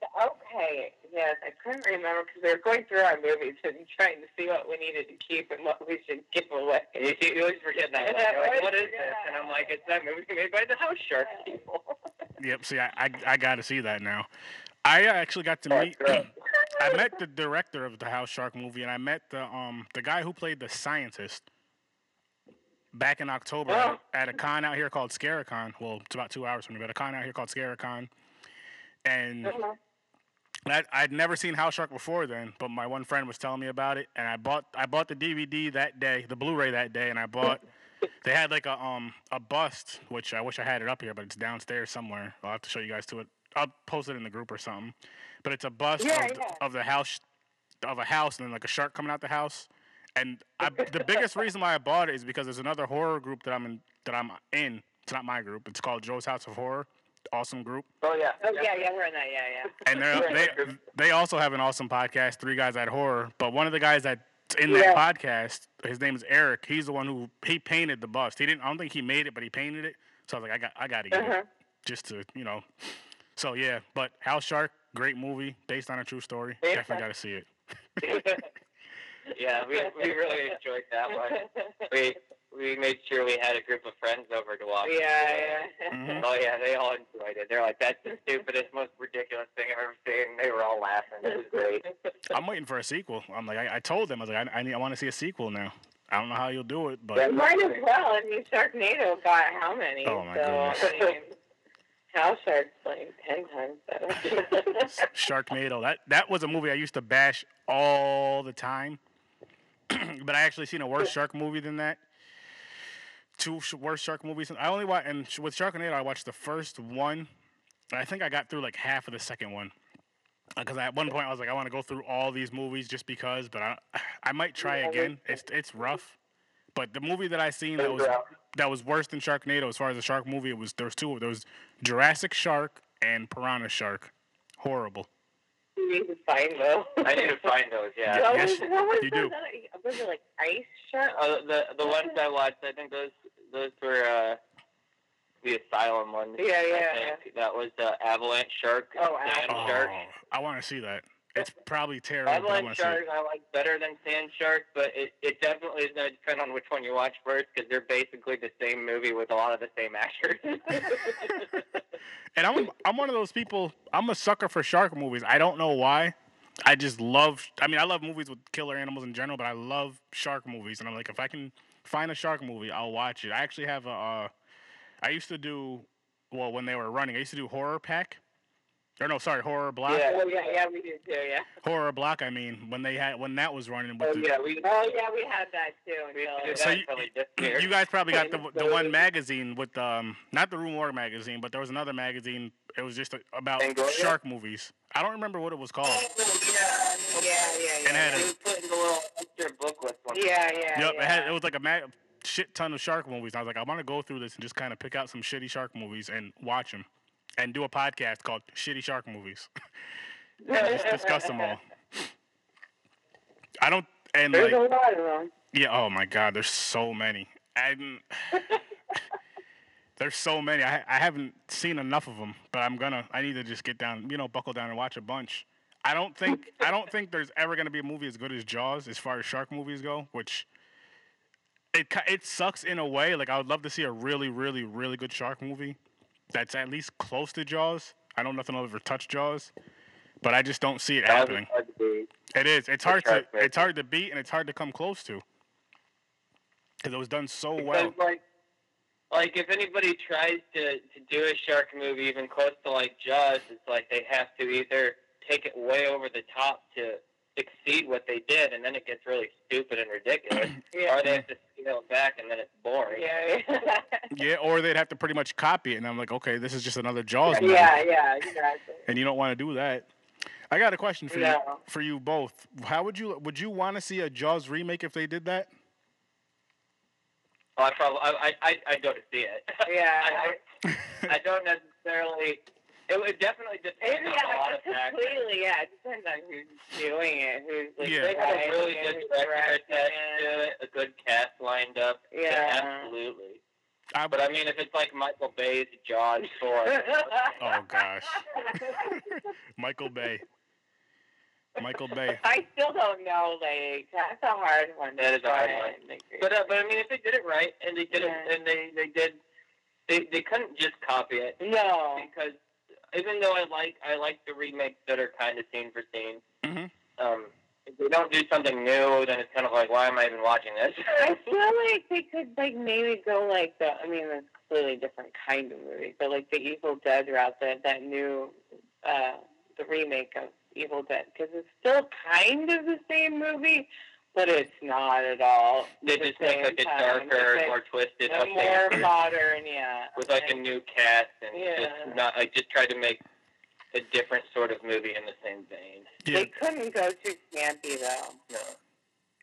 That's what- okay. Yes, I couldn't remember because we were going through our movies and trying to see what we needed to keep and what we should give away. You, you always forget that. Yeah, You're like, what is yeah. this? And I'm like, it's that movie made by the House Shark people. Yep. See, I I, I got to see that now. I actually got to meet. I met the director of the House Shark movie, and I met the um the guy who played the scientist back in October at, Oh. a, at a con out here called Scaricon. Well, it's about two hours from me, but a con out here called Scaricon. And I, I'd never seen House Shark before then, but my one friend was telling me about it, and I bought I bought the DVD that day, the Blu-ray that day, and I bought. They had like a um a bust, which I wish I had it up here, but it's downstairs somewhere. I'll have to show you guys to it. I'll post it in the group or something. But it's a bust Yeah, of, the, yeah. of the house of a house, and then like a shark coming out the house. And I, the biggest reason why I bought it is because there's another horror group that I'm in that I'm in. It's not my group. It's called Joe's House of Horror. Awesome group Oh yeah. Oh yeah, yeah, we're in that. Yeah, yeah. and they're, they they also have an awesome podcast, Three Guys at Horror. But one of the guys that's in that Yeah. podcast, his name is Eric. He's the one who he painted the bust. He didn't. I don't think he made it, but he painted it. So I was like, I got I got to get Uh-huh. it just to you know. So yeah, but House Shark, great movie based on a true story. Yeah. Definitely got to see it. yeah, we we really enjoyed that one. We we made sure we had a group of friends over to watch. yeah, yeah. Mhm. Oh yeah, they all enjoyed it. They're like, "That's the stupidest, most ridiculous thing I've ever seen." They were all laughing. It was great. I'm waiting for a sequel. I'm like, I, I told them, I was like, I, I, need, I want to see a sequel now. I don't know how you'll do it, but Yeah. Might as well. I mean, Sharknado got how many? Oh, my so, goodness. I mean, House Shark's like ten times better. Sharknado. That that was a movie I used to bash all the time, but I actually seen a worse shark movie than that. Two worst shark movies. I only watched and sh- with Sharknado I watched the first one. and I think I got through like half of the second one. Because at one point I was like, I want to go through all these movies just because, but I I might try again. It's it's rough, but the movie that I seen that was that was worse than Sharknado as far as the shark movie. It was there was two. There was Jurassic Shark and Piranha Shark. Horrible. you need to find those. I need to find those. Yeah. Yes, was, what was you those do. other- Was it like Ice Shark? Uh, the the ones I watched, I think those those were uh, the asylum ones. Yeah, I yeah. That was uh, avalanche shark. Oh, sand Avalanche. shark. Oh, I want to see that. It's probably terrible. I Avalanche want shark. I like better than sand shark, but it, it definitely is going to depend on which one you watch first because they're basically the same movie with a lot of the same actors. And I'm I'm one of those people. I'm a sucker for shark movies. I don't know why. I just love. I mean, I love movies with killer animals in general, but I love shark movies. And I'm like, if I can find a shark movie, I'll watch it. I actually have a. Uh, I used to do well when they were running. I used to do horror pack. Or no, sorry, horror block. Yeah. Oh yeah, yeah, we did too. Yeah. Horror block. I mean, when they had when that was running with Oh the, yeah, we. Oh yeah, we had that too. We used to do Until, So you- until we disappeared. You guys probably got the the one magazine with um not the Rue Morgue magazine, but there was another magazine. It was just about Fangoria? shark movies. I don't remember what it was called. Oh, yeah. yeah, yeah, yeah. And had a- was putting the little extra booklet one. yeah, yeah. Yep, yeah. it had it was like a mag- shit ton of shark movies. And I was like, I want to go through this and just kind of pick out some shitty shark movies and watch them, and do a podcast called Shitty Shark Movies. and just discuss them all. I don't and There's like a lot of them. Yeah. Oh my God. There's so many. And there's so many. I I haven't seen enough of them, but I'm gonna. I need to just get down. You know, buckle down and watch a bunch. I don't think I don't think there's ever gonna be a movie as good as Jaws as far as shark movies go. Which it it sucks in a way. Like I would love to see a really really really good shark movie that's at least close to Jaws. I know nothing will ever touch Jaws, but I just don't see it That happening. It is. It's hard to. It's hard to beat, and it's hard to come close to. Because it was done so well. Like, like if anybody tries to to do a shark movie even close to like Jaws, it's like they have to either take it way over the top to exceed what they did, and then it gets really stupid and ridiculous, Yeah. or they have to scale it back, and then it's boring. Yeah, yeah. Yeah, or they'd have to pretty much copy it, and I'm like, okay, this is just another Jaws movie, yeah, yeah, exactly. and you don't want to do that. I got a question for you, for you both. How would you would you want to see a Jaws remake if they did that? Well, I probably I I I go to see it. Yeah. I, I, I don't necessarily. It would definitely It, depend on a lot yeah, of factors. completely. Yeah, it depends on who's doing it, who's like Yeah. They had a really good who's director attached to it, a good cast lined up. Yeah. absolutely. I, But I mean, if it's like Michael Bay's Jaws four. oh gosh, Michael Bay. Michael Bay. I still don't know. Like that's a hard one. That is a hard one. but uh, but I mean, if they did it right and they did Yeah. it and they they did, they they couldn't just copy it no. because even though I like I like the remakes that are kind of scene for scene. Mhm. Um, if they don't do something new, then it's kind of like, why am I even watching this? I feel like they could like maybe go like the. I mean, it's clearly a different kind of movie, but like the Evil Dead route, that that new, uh, the remake of Evil Dead, because it's still kind of the same movie, but it's not at all. they the just make like same a time. darker, It's more twisted, a updated more modern, yeah. with like a new cast and Yeah. just not like just tried to make a different sort of movie in the same vein. Yeah. They couldn't go too campy though. No.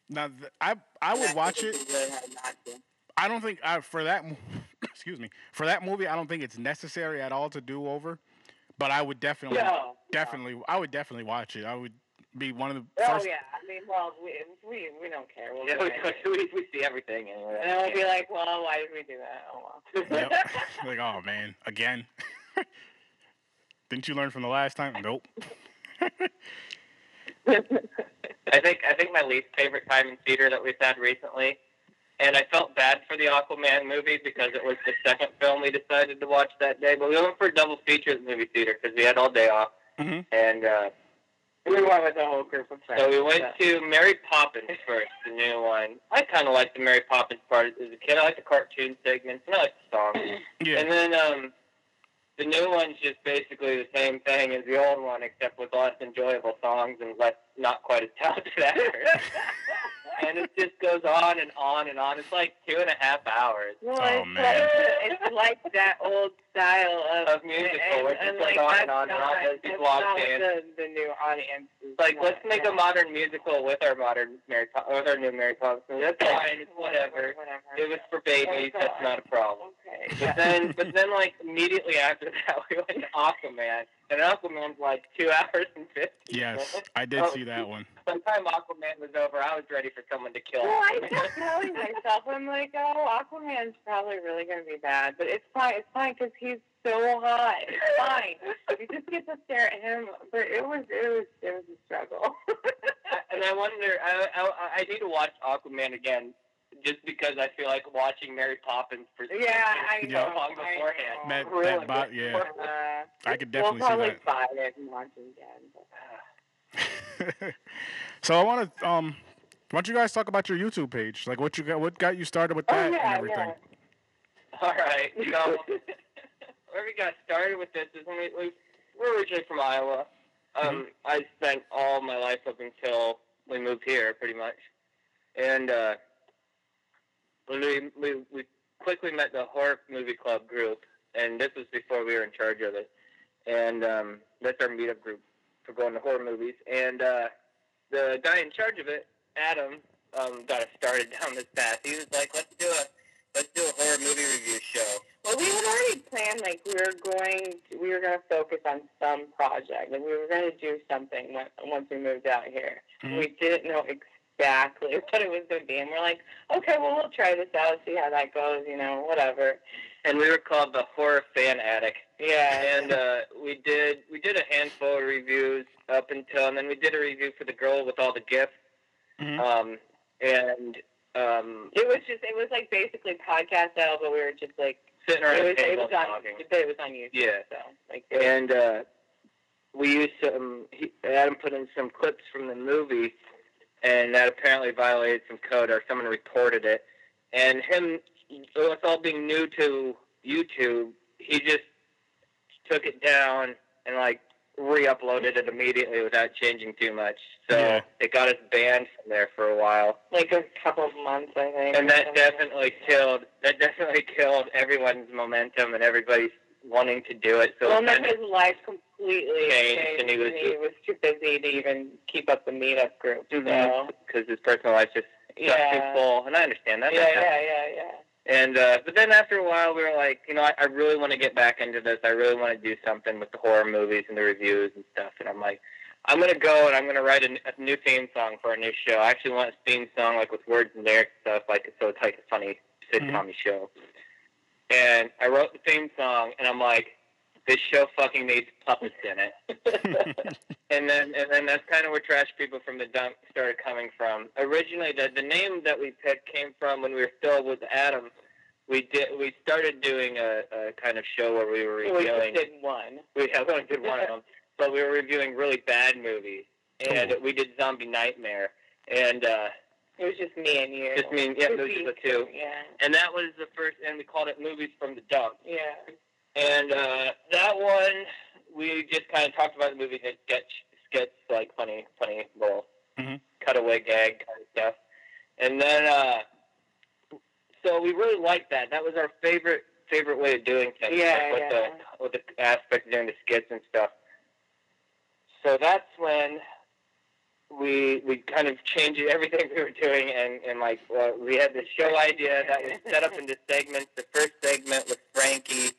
Now th- I I would watch it. They really had not to. I don't think I, for that. Excuse me. For that movie, I don't think it's necessary at all to do over. But I would definitely, No. definitely, I would definitely watch it. I would be one of the Oh first. yeah, I mean, well, we we, we don't care. We'll Yeah, do we, it. we, we see everything anyway. And then we'll be like, well, why did we do that? Oh well. Yep. like, oh man, again. Didn't you learn from the last time? Nope. I think I think my least favorite time in theater that we've had recently, and I felt bad for the Aquaman movie because it was the second film we decided to watch that day. But we went for a double feature at the movie theater because we had all day off, Mhm. and uh, we went with a whole group of friends. so we went to Mary Poppins first, the new one. I kind of liked the Mary Poppins part as a kid. I liked the cartoon segments, and I liked the songs. Yeah. And then um, the new one's just basically the same thing as the old one, except with less enjoyable songs and less not quite as talented actors. and it just goes on and on and on. It's like two and a half hours Well, Oh, it's, man. Like, it's like that old style of, of musical, and, where it's and just like, like on and on and on not- as people that's walk not in. The, the new audience. like not- let's make yeah. a modern musical with our modern Mary Pop- with our new Mary Poppins. That's fine. It's whatever. Whatever. It was for babies. That's not a problem. Okay. But then, but then, like immediately after that, we went to Aquaman, and Aquaman's like two hours and fifty. Yes, I did Oh. see that one. By the time Aquaman was over, I was ready for someone to kill. Well, I Aquaman. kept telling myself, I'm like, oh, Aquaman's probably really going to be bad, but it's fine. It's fine because he's so hot. It's fine. you just get to stare at him, but it was, it was, it was a struggle. and I wonder, I, I, I need to watch Aquaman again, just because I feel like watching Mary Poppins for yeah, I so know. long I beforehand. know. That- Really? that bo- yeah. Uh, I could definitely we'll probably see buy it and watch it again. But. that. so I want to um, why don't you guys talk about your YouTube page? Like what you got, what got you started with that oh, yeah, and everything? yeah. All right. So where we got started with this is when we, we we're originally from Iowa. Um, I spent all my life up until we moved here, pretty much. And uh, when we, we we quickly met the horror movie club group, and this was before we were in charge of it. And um, that's our meetup group for going to horror movies. And uh, the guy in charge of it, Adam, um, got us started down this path. He was like, "Let's do a let's do a horror movie review show." Well, we had already planned like we were going, to, we were going to focus on some project, like we were going to do something when, once we moved out here. Mhm. We didn't know exactly what it was going to be, and we're like, okay, well, we'll try this out, see how that goes, you know, whatever. And we were called the Horror Fan Attic. Yeah, and uh, we did we did a handful of reviews up until, and then we did a review for the girl with all the gifts. Mhm. Um, and um, it was just, it was like basically podcast style, but we were just like, sitting around it was, the it table was on, talking. but it was on YouTube. Yeah. so like, was- And uh, we used some. He, Adam put in some clips from the movie, and that apparently violated some code, or someone reported it. And him, with all being new to YouTube, he just took it down and like re-uploaded it immediately without changing too much. So Yeah. it got us banned from there for a while, like a couple of months, I think. and that definitely killed. That definitely killed everyone's momentum and everybody's wanting to do it. So well, then kinda- his life completely Changed, and he was he was too busy to even keep up the meetup group. So, because his personal life just got yeah, too full, and I understand that. yeah, yeah, yeah, yeah. And uh, but then after a while, we were like, you know, I, I really want to get back into this. I really want to do something with the horror movies and the reviews and stuff. And I'm like, I'm gonna go and I'm gonna write a, a new theme song for a new show. I actually want a theme song like with words and lyrics stuff, like so it's like a funny sitcom show. And I wrote the theme song, and I'm like, this show fucking needs puppets in it. and then and then that's kind of where Trash People from the Dump started coming from. Originally, the the name that we picked came from when we were still with Adam. We did we started doing a, a kind of show where we were reviewing. we just reviewing. did one. We have only did one of them, but we were reviewing really bad movies, and we did Zombie Nightmare, and uh, It was just me and you. just me, and yeah, Just those these are the two. Yeah, And that was the first, and we called it Movies from the Dump. yeah. And uh, that one, we just kind of talked about the movie and sketch, sketch like funny, funny little Mhm. cutaway gag kind of stuff. And then, uh, so we really liked that. That was our favorite favorite way of doing things. Yeah, like with yeah. the with the aspect of doing the skits and stuff. So that's when we we kind of changed everything we were doing and and like well, we had this show idea that was set up into segments. The first segment was Frankie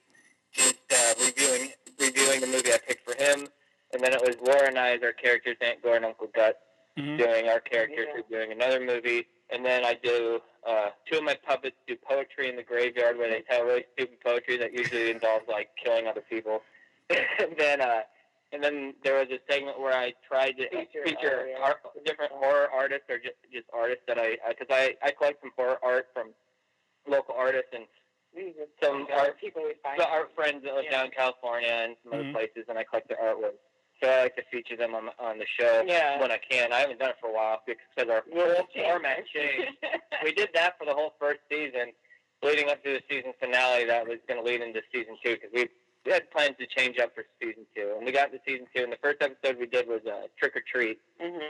just uh, reviewing reviewing the movie I picked for him, and then it was Laura and I as our characters, Aunt Gore and Uncle Gut, Mhm. doing our characters Yeah. reviewing another movie, and then I do uh, two of my puppets do poetry in the graveyard where they tell really stupid poetry that usually involves like killing other people, and then. uh and then there was a segment where I tried to Feature, feature, oh, yeah. art, different horror artists or just, just artists that I because I, I collect some horror art from local artists and These some some art people we find. the art friends that live Yeah. down in California and some Mhm. other places, and I collect their artwork. So I like to feature them on on the show Yeah. when I can. I haven't done it for a while because our We'll whole format changed. we did that for the whole first season, leading up to the season finale that was going to lead into season two because we we had plans to change up for season two, and we got to season two, and the first episode we did was uh, trick or treat. Mhm.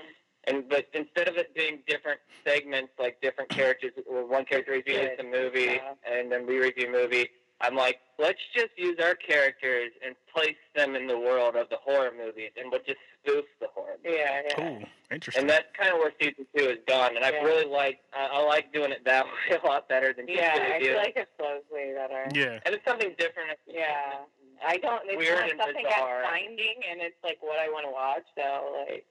And but instead of it being different segments, like different characters, or one character reviews Good. the movie, Yeah. and then we review movie. I'm like, let's just use our characters and place them in the world of the horror movies, and we'll just spoof the horror. Movies. Yeah, yeah. Cool. Interesting. And that's kind of where season two has gone, and I really like, I, I like doing it that way a lot better than just Yeah, I feel like it flows way better. yeah. and it's something different. Yeah. I don't. It's Weird not and something bizarre. I'm finding, and it's like what I want to watch. So like.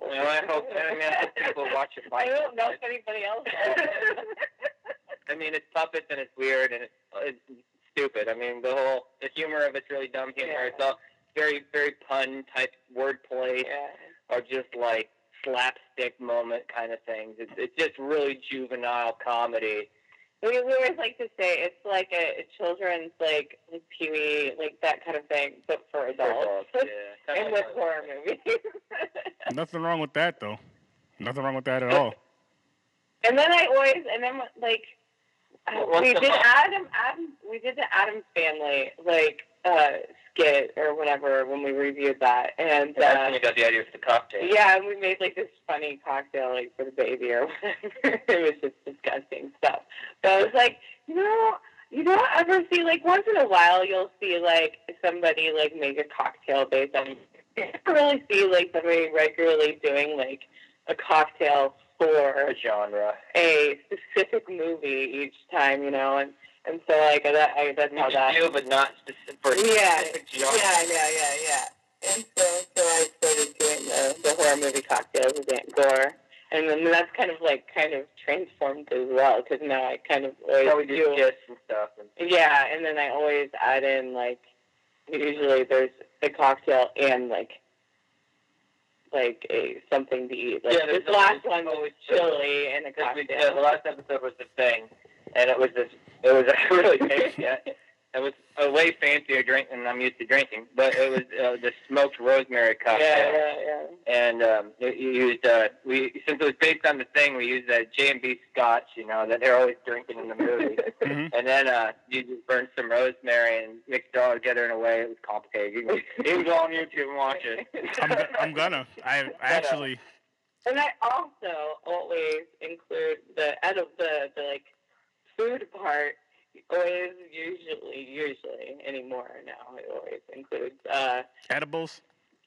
Know, I hope, I mean, I hope people watch it. I don't know if anybody else. I mean, it's puppets and it's weird and it's, uh, it's stupid. I mean, the whole the humor of it's really dumb humor. Yeah. It's all very very pun type wordplay yeah. or just like slapstick moment kind of things. It's it's just really juvenile comedy. We, we always like to say it's like a, a children's like like Pee Wee like that kind of thing, but for for adults. adults, yeah. Kinda and like with that. horror movies. Nothing wrong with that though. Nothing wrong with that at all. and then I always and then like uh, we did. Adam Adam we did the Addams Family like uh skit or whatever when we reviewed that, and That's uh, when you got the idea for the cocktail. yeah, and we made like this funny cocktail like for the baby or whatever. it was just disgusting stuff. But I was like, you know, you don't ever see like once in a while you'll see like somebody like make a cocktail based on. You really see like somebody regularly doing like a cocktail for A genre. a specific movie each time, you know, and and so like that, I, that's how that. You but not specific for Yeah, yeah, yeah, yeah, yeah. And so, so I started doing the, the horror movie cocktails with Aunt Gore, and then that's kind of like kind of transformed as well because now I kind of always So we do do. gifts and stuff. And Yeah, and then I always add in like usually there's a cocktail and like like a something to eat. Like Yeah, this last one was chili and a cocktail. yeah, the last episode was the thing, and it was this. It was really tasty. It was a way fancier drink than I'm used to drinking, but it was uh, the smoked rosemary cocktail. yeah, yeah, yeah. And um, it- used uh, we since it was based on the thing, we used that J and B Scotch, you know, that they're always drinking in the movie. Mhm. and then uh, you just burned some rosemary and mixed it all together in a way. It was complicated. You can, you can go on YouTube and watch it. I'm, go- I'm gonna. I I actually. And I also always include the edible, the, the like food part. Always, usually, usually anymore now. It always includes uh, Edibles.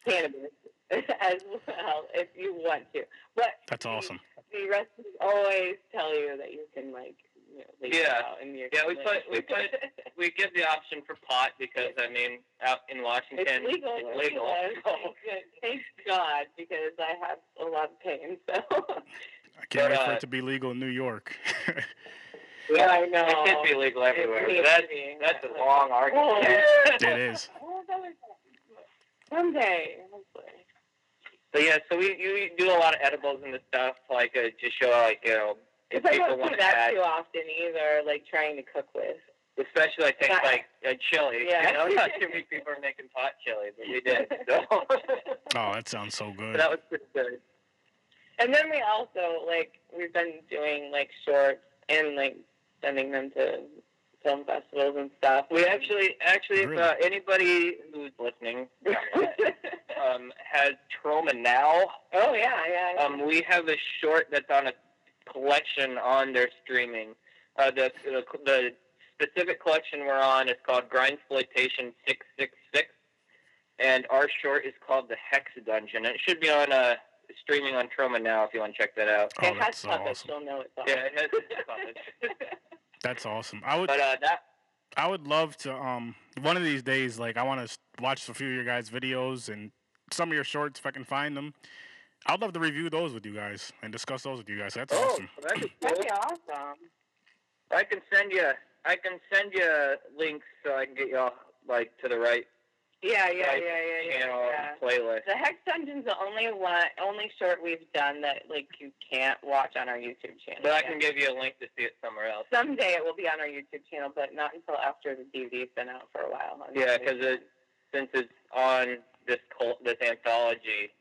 cannabis as well if you want to. But That's awesome. the recipes always tell you that you can like you know, leave it Yeah. out in your Yeah, we put- we put- We give the option for pot because I mean, out in Washington, It's legal. It's legal. So- Thank thank God, because I have a lot of pain. So I can't But, wait for uh, it to be legal in New York. Yeah, I know. It should be legal everywhere. It but that's that's a long argument. it is. Someday, hopefully. But yeah, so we you do a lot of edibles and the stuff like uh, to show like you know if Because I people don't want do that add, too often either, like trying to cook with. especially I think like uh, chili. Yeah. You know, not too many people are making pot chili, but we did. So Oh, that sounds so So good. that was pretty good. And then we also like we've been doing like shorts and like sending them to film festivals and stuff. We actually actually Really? if uh, anybody who's listening um, has Troma now. oh yeah, yeah. yeah. Um, we have a short that's on a collection on their streaming. Uh, the, the the specific collection we're on is called Grindsploitation Six Six Six, and our short is called The Hex Dungeon. And it should be on uh, streaming on Troma now if you want to check that out. Oh, it has that's so puppets. awesome. You'll know it's on. Yeah, it has puppets. That's awesome. I would. but uh, that I would love to. Um, one of these days, like I want to watch a few of your guys' videos and some of your shorts if I can find them. I'd love to review those with you guys and discuss those with you guys. That's oh, awesome. that'd be That'd be awesome. I can send you I can send you links so I can get you all like to the right Yeah, yeah, Like, yeah, yeah, yeah. channel yeah. and playlist. The Hex Dungeon's the only one, only short we've done that like you can't watch on our YouTube channel. But I can give you a link to see it somewhere else. Someday it will be on our YouTube channel, but not until after the DVD's been out for a while. Yeah, because it, since it's on this cult, this anthology,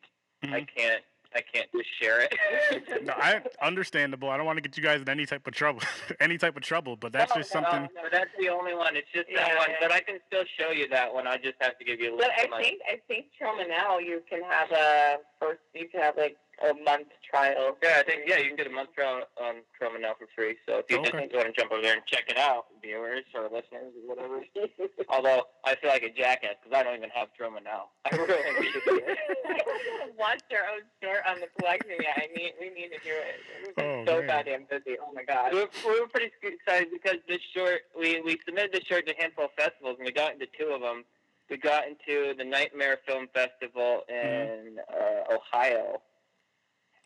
I Mhm. can't I can't just share it. No, I understandable. I don't want to get you guys in any type of trouble, any type of trouble. But that's No, just no, something. No, that's the only one. It's just that one. yeah. But I can still show you that one. I just have to give you a little. But I to my- think I think Troma now you can have a first you can have like a month trial. Yeah, I think yeah, you can get a month trial on Troma now for free. So if you Okay. just want to jump over there and check it out, viewers or listeners or whatever. Although I feel like a jackass because I don't even have Troma now. I really need to do it. Watch your own short on the collection. Yeah, I need we need to do it. We've been Oh, so man. goddamn busy. Oh my god. we were, we were pretty excited because this short we we submitted this short to a handful of festivals and we got into two of them. We got into the Nightmare Film Festival in uh, Ohio.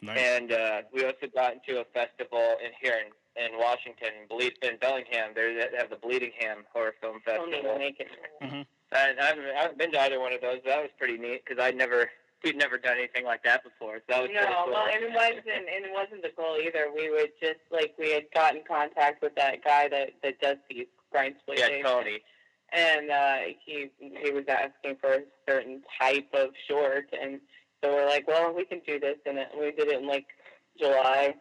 Nice. And uh, we also got into a festival in here in, in Washington, Ble- in Bellingham. They have the Bleeding Ham Horror Film Festival. even make it. And I haven't, I haven't been to either one of those. That was pretty neat because I'd never, we'd never done anything like that before. So that was pretty No, cool. well, and it wasn't, and it wasn't the goal either. We would just like we had gotten contact with that guy that that does these grind split yeah, Tony. and uh, he he was asking for a certain type of short, and so we're like, well, we can do this, and we did it in like July,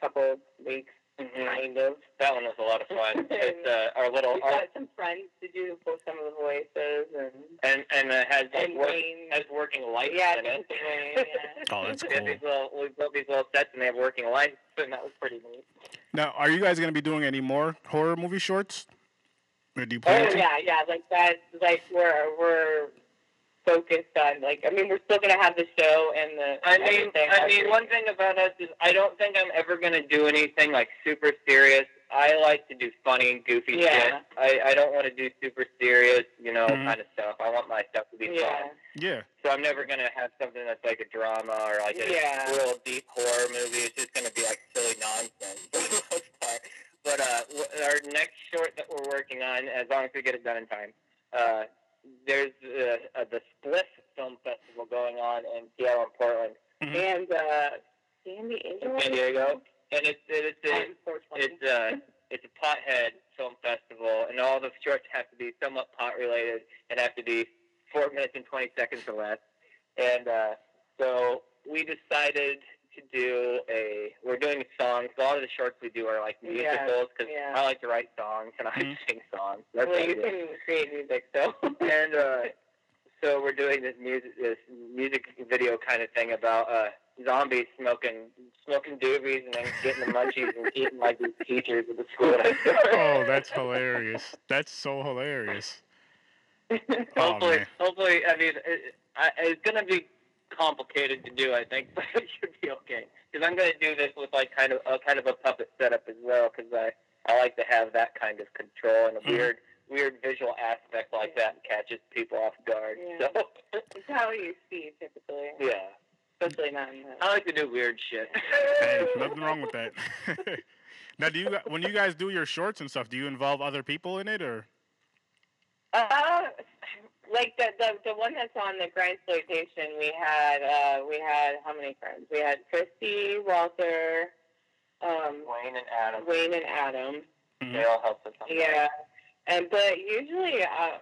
couple of weeks, Mhm. kind of. That one was a lot of fun. It's uh, our little We our, got some friends to do some of the voices and and and it has like and work, has working lights Yeah, in it. Wayne, yeah. Oh, that's cool. these little, we built these little sets and they have working lights, and that was pretty neat. Now, are you guys going to be doing any more horror movie shorts? Or do you plan Oh to? yeah, yeah. Like that. Like we're we're focused on. Like I mean, we're still gonna have the show and the. I mean, everything. I mean, one thing about us is I don't think I'm ever gonna do anything like super serious. I like to do funny and goofy Yeah. shit. I, I don't want to do super serious, you know, Mhm. kind of stuff. I want my stuff to be Yeah. fun. Yeah. So I'm never gonna have something that's like a drama or like a Yeah. real deep horror movie. It's just gonna be like silly nonsense for the most part. But uh, our next short that we're working on, as long as we get it done in time, uh, there's uh, uh, the Spliff Film Festival going on in Seattle and Portland, And uh, San Diego. San Diego, and it's it's a, And 420. it's a it's a pothead film festival, and all the shorts have to be somewhat pot related and have to be four minutes and twenty seconds or less. And uh, so we decided to do a. We're doing songs. A lot of the shorts we do are like Yeah, musicals because yeah. I like to write songs and I Mhm. sing songs. That's well, what I you can create music, so. And uh, so we're doing this music this music video kind of thing about uh, zombies smoking smoking doobies and then getting the munchies and eating like these teachers at the school. Oh, that's hilarious. That's so hilarious. Oh, hopefully, man. hopefully, I mean, it, I, it's gonna be complicated to do, I think, but it should be okay. Because I'm gonna do this with like kind of a kind of a puppet setup as well, because I I like to have that kind of control and a Mhm. weird weird visual aspect like that catches people off guard. Yeah. So it's how you see typically, yeah, especially not in the. I like to do weird shit. Hey, nothing wrong with that. now, do you when you guys do your shorts and stuff, do you involve other people in it or? Uh, like the, the the one that's on the grind exploitation, we had uh we had how many friends? We had Christy, Walter, um, Wayne and Adam, Wayne, and Adam. Mhm. they all help us. on that. Yeah, and but usually, uh,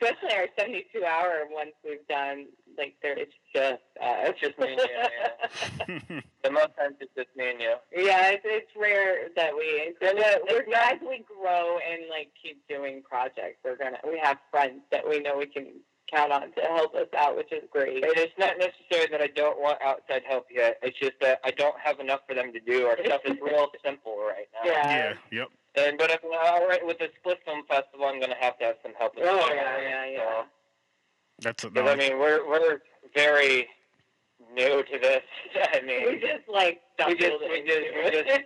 especially our seventy-two hour ones we've done, like there, it's just uh, It's just me and you, The most times it's just me and you. Yeah, it's, it's rare that we. And that- we're as we grow and like keep doing projects, we're gonna we have friends that we know we can count on to help us out, which is great. And it's not necessary that I don't want outside help yet. It's just that I don't have enough for them to do. Our stuff is real simple right now. Yeah. yeah. Yep. And but if all right with the Spliff Film Festival, I'm going to have to have some help. as Oh well. yeah, yeah, yeah. That's a, Because no, I mean, we're we're very new to this. I mean, We mean, just like we just stumbled we just we just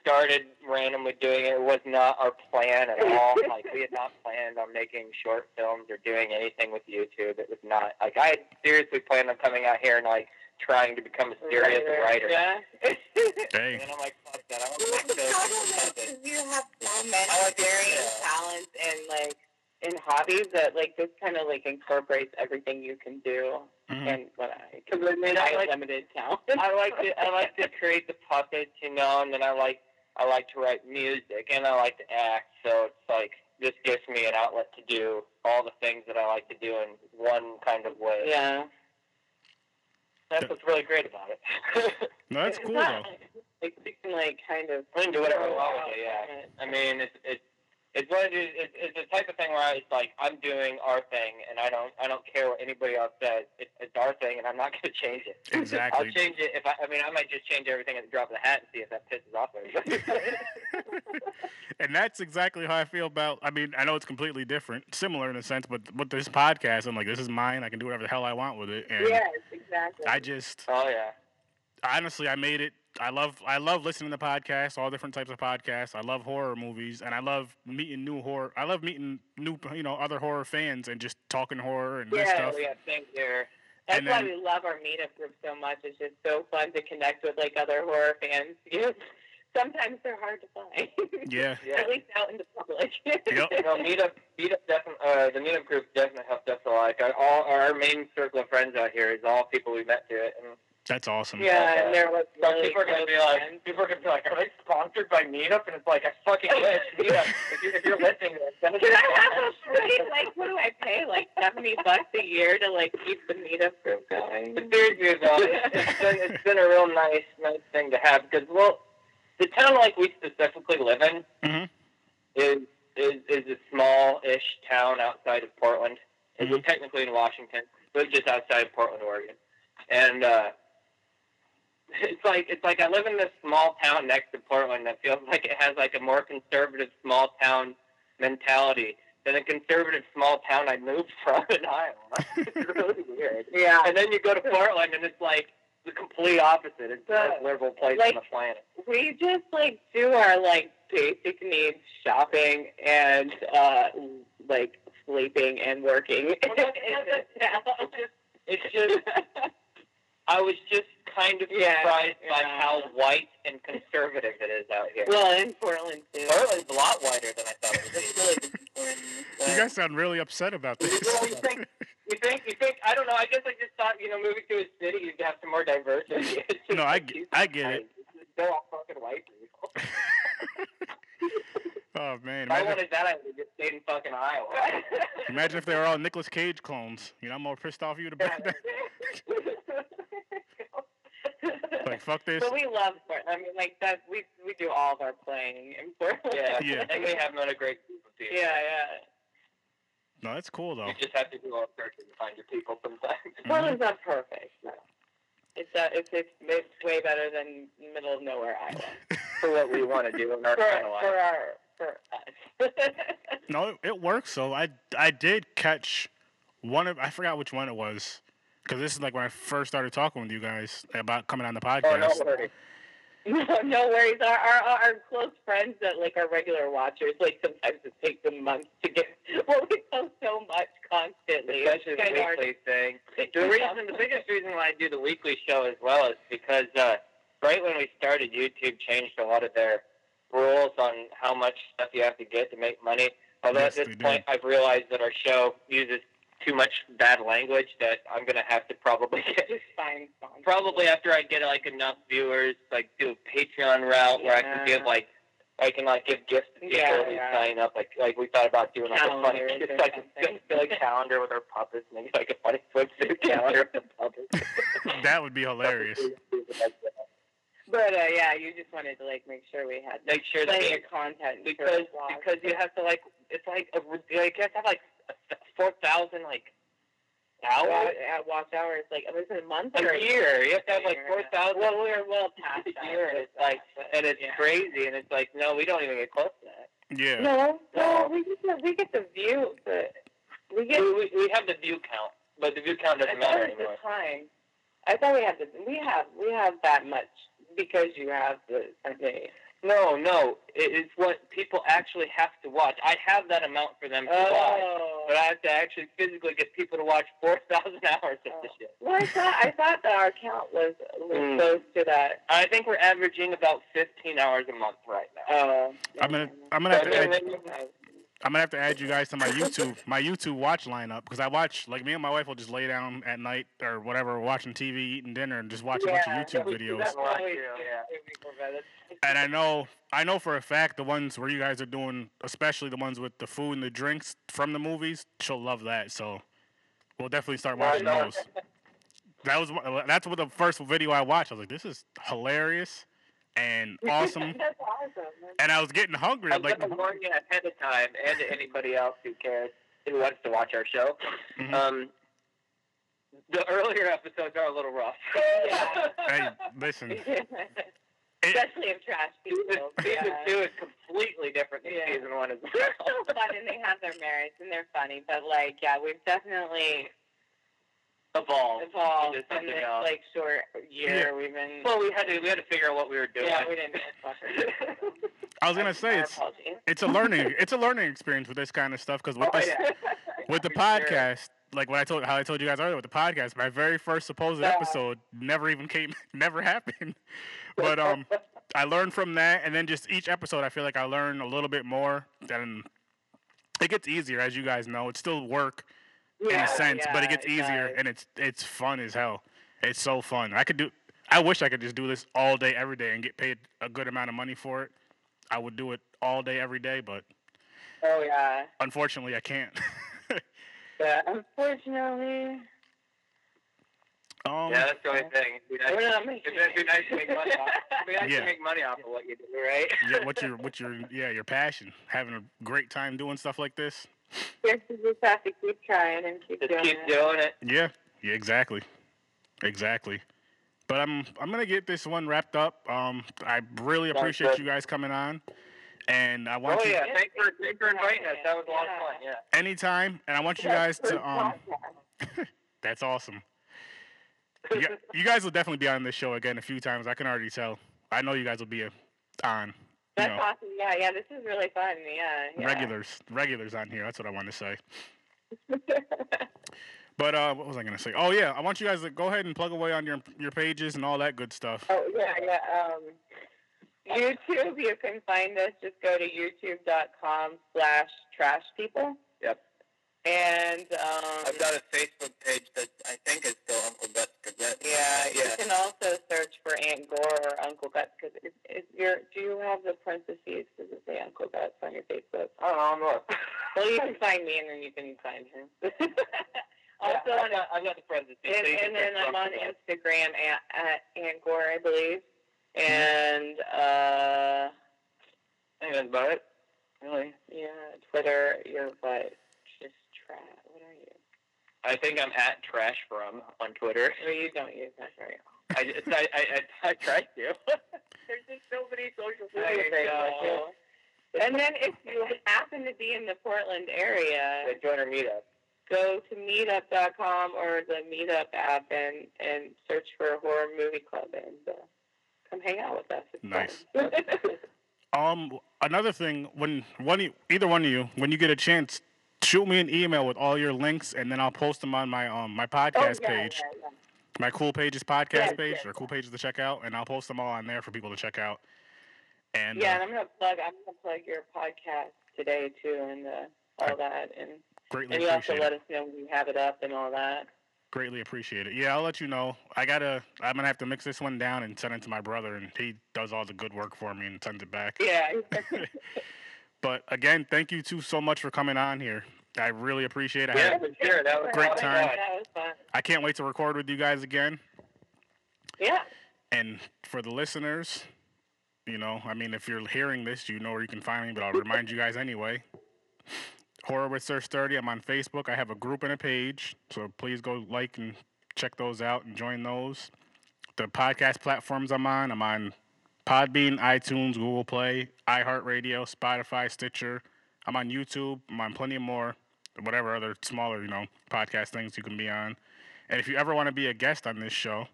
started randomly doing it. It was not our plan at all. Like we had not planned on making short films or doing anything with YouTube. It was not like I had seriously planned on coming out here and like trying to become a serious writer. Yeah. hey, And then I'm like, fuck that. I want to Well, make the this. problem is 'cause you have so many I like to- varying yeah. talents and like in hobbies that like this kind of like incorporates everything you can do. Mhm. And what I Because I mean, I I like limited talent. I like to I like to create the puppets, you know, and then I like I like to write music and I like to act. So it's like this gives me an outlet to do all the things that I like to do in one kind of way. yeah. That's what's really great about it. no, that's cool not- though. Like you can like kind of I can do whatever I want with it, yeah. I mean, it's it's it's one of these, it's, it's the type of thing where it's like I'm doing our thing, and I don't I don't care what anybody else says. It's, it's our thing, and I'm not going to change it. Exactly. I'll change it if I. I mean, I might just change everything at the drop of the hat and see if that pisses off everybody. and that's exactly how I feel about. I mean, I know it's completely different, similar in a sense, but with this podcast, I'm like, this is mine. I can do whatever the hell I want with it, and Yes, exactly. I just oh yeah. honestly, I made it. I love I love listening to podcasts, all different types of podcasts. I love horror movies, and I love meeting new horror. I love meeting new, you know, other horror fans and just talking horror and this Yeah, stuff. Yeah. Same here. That's and why then- we love our meetup group so much. It's just so fun to connect with like other horror fans. Because sometimes they're hard to find. Yeah. Yeah. At least out in the public. Yep. You know, meetup, meetup, definitely. Uh, the meetup group definitely helped us a lot. Like, our, all our main circle of friends out here is all people we met through it. And That's awesome. Yeah, and they're like some really people are gonna be like, friends. people are gonna be like, are they sponsored by Meetup? And it's like, I fucking wish Meetup. If you're, if you're listening, to this, send us Can a I have a free, like, what do I pay? Like seventy bucks a year to like keep the meetup group going. But seriously though, it's, it's been it's been a real nice nice thing to have because well, the town like we specifically live in Mhm. is is is a small-ish town outside of Portland. It's Mhm. technically in Washington, but just outside of Portland, Oregon. And uh, it's like it's like I live in this small town next to Portland that feels like it has like a more conservative small town mentality than a conservative small town I moved from in Iowa. it's really weird. Yeah. And then you go to Portland and it's like the complete opposite. It's the most liberal place like- on the planet. we just like do our like basic needs shopping and uh like sleeping and working. Well, that's- that's- It's just, it's just, I was just kind of Yeah, surprised by yeah. how white and conservative it is out here. well, in Portland too. Portland's a lot whiter than I thought it was. Really. You guys sound really upset about this. Well, you think, you think, you think, I don't know, I guess I just thought, you know, moving to a city, you'd have some more diversity. It's just No, I like, get- I it. Christ, They're all fucking white people. oh man, If I imagine, wanted that, I would have just stayed in fucking Iowa. imagine if they were all Nicolas Cage clones. You know, I'm more pissed off you to back that. Like fuck this. But we love Portland. I mean, like that. We we do all of our playing in Portland. yeah, Yeah. and we have met a great group of people. yeah, yeah. No, that's cool though. You just have to do all searching to find your people sometimes. Mm-hmm. Portland's not perfect. No. It's uh, it's it's it's way better than middle of nowhere Iowa. for what we want to do in our for kind of life. for our for us. No, it, it works. So I I did catch one of I forgot which one it was because this is like when I first started talking with you guys about coming on the podcast. Oh, podcast. no worries. No, no worries. Our, our our close friends that like are regular watchers, like sometimes it takes them months to get. Well, we post so much constantly. Especially It's the kinda hard weekly thing. The reason, the biggest reason why I do the weekly show as well is because uh, right when we started, YouTube changed a lot of their rules on how much stuff you have to get to make money. Although Yes, at they this did. point, I've realized that our show uses too much bad language that I'm gonna have to probably get Just find probably after I get like enough viewers, like do a Patreon route where I can give like I can like give gifts to people Yeah, who yeah. sign up. Like like we thought about doing like a funny just like a, like a calendar with our puppets, maybe like a funny swimsuit calendar with the puppets. that would be hilarious. But uh, yeah, you just wanted to like make sure we had Make sure that plenty of content because because you have to like it's like a, like you have to have like four thousand like hours at watch hours, like was it a month or a year. You have to have like four thousand. four yeah. Well, we're well past a that. year, and it's like and it's Yeah. crazy, and it's like no, we don't even get close to that. Yeah. No, no, we get we get the view, but we get. We, we, we have the view count, but the view count doesn't thought matter at the anymore. time. I thought we had the we have we have that much because you have the the No, no, it's what people actually have to watch. I have that amount for them to watch, oh. but I have to actually physically get people to watch four thousand hours of the shit. Well, I thought I thought that our count was was Mm. close to that. I think we're averaging about fifteen hours a month right now. Oh, I'm gonna I'm gonna have to And add, then- I'm gonna have to add you guys to my YouTube my YouTube watch lineup because I watch like me and my wife will just lay down at night or whatever watching TV, eating dinner, and just watch a bunch of YouTube videos. that's what I always do, yeah. And I know I know for a fact the ones where you guys are doing, especially the ones with the food and the drinks from the movies, she'll love that. So we'll definitely start watching those. That was that's what the first video I watched. I was like, this is hilarious and awesome. That's awesome. and I was getting hungry. I'm like, gonna warn you ahead of time, and to anybody else who cares who wants to watch our show. Mhm. Um, the earlier episodes are a little rough. Yeah. hey, listen, it, Especially if trash people. season yeah. two is completely different than Yeah. season one as They're well. so fun and they have their merits and they're funny, but like, yeah, we've definitely Evolved. evolved into in something this else. like short year. We've been. Well, we had to we had to figure out what we were doing. yeah, we didn't. I was gonna say it's apologies. it's a learning it's a learning experience with this kind of stuff because with Oh, this yeah. with the For sure. podcast, like what I told how I told you guys earlier with the podcast, my very first supposed Yeah. episode never even came, never happened. But um, I learned from that, and then just each episode, I feel like I learn a little bit more. And it gets easier, as you guys know. It's still work in a sense, but it gets easier, does. and it's it's fun as hell. It's so fun. I could do. I wish I could just do this all day, every day, and get paid a good amount of money for it. I would do it all day, every day, but Oh yeah. unfortunately, I can't. But unfortunately, Um, Yeah, that's the only thing. It'd be nice, We're not it'd be nice to make money off. It'd be nice Yeah. to make money off of what you do, right? yeah, what's your what's your yeah your passion? Having a great time doing stuff like this. Yes, you just have to keep trying and keep Just doing keep it. doing it. Yeah, yeah, exactly, exactly. But I'm I'm gonna get this one wrapped up. Um, I really appreciate you guys coming on, and I want Oh you yeah, thanks for thanks for inviting us. That was a lot of fun. Yeah. anytime, and I want you guys to um. That's awesome. You, you guys will definitely be on this show again a few times. I can already tell. I know you guys will be uh on. You That's know, awesome. Yeah, yeah, this is really fun. Yeah, yeah. regulars, regulars on here. That's what I want to say. But uh, what was I gonna say? Oh yeah, I want you guys to go ahead and plug away on your your pages and all that good stuff. Oh yeah, yeah. Um, YouTube, you can find us. Just go to youtube.com slash trash people. Yep. And um, I've got a Facebook page that I think is still Uncle Guts Gazette. yeah, yeah, you can also search for Aunt Gore or Uncle Guts because is, is your do you have the parentheses? Does it say Uncle Guts on your Facebook? I don't know. Well, you can find me and then you can find him. also yeah, on I've got, I've got the parentheses. And, so and then I'm on Uncle Instagram at, at Angor, I believe. And uh, I think that's about it. Really. yeah, Twitter, you're what? Just trash. What are you? I think I'm at Trash From on Twitter. Well, you don't use that very I, just, I, I, I, I tried to. There's just so many social media you things. And then if you happen to be in the Portland area, join our meetup. go to meetup.com or the Meetup app and, and search for Horror Movie Club and uh, come hang out with us. It's Nice. Um, another thing, when one either one of you, when you get a chance, shoot me an email with all your links, and then I'll post them on my um my Oh, podcast yeah, page, yeah, yeah. my Cool Pages podcast page, or Cool Pages to check out, and I'll post them all on there for people to check out. And Yeah, uh, and I'm gonna plug. I'm gonna plug your podcast today too, and uh, all that, and greatly and you also let us know when you have it up and all that. Greatly appreciate it. Yeah, I'll let you know. I gotta. I'm gonna have to mix this one down and send it to my brother, and he does all the good work for me and sends it back. Yeah. But again, thank you two so much for coming on here. I really appreciate it. I Yeah, had- sure. That was Great time. That was fun. I can't wait to record with you guys again. Yeah. And for the listeners, you know, I mean, if you're hearing this, you know where you can find me, but I'll remind you guys anyway. Horror with Sir Sturdy. I'm on Facebook. I have a group and a page, so please go like and check those out and join those. The podcast platforms I'm on, I'm on Podbean, iTunes, Google Play, iHeartRadio, Spotify, Stitcher. I'm on YouTube. I'm on plenty more, whatever other smaller, you know, podcast things you can be on. And if you ever want to be a guest on this show,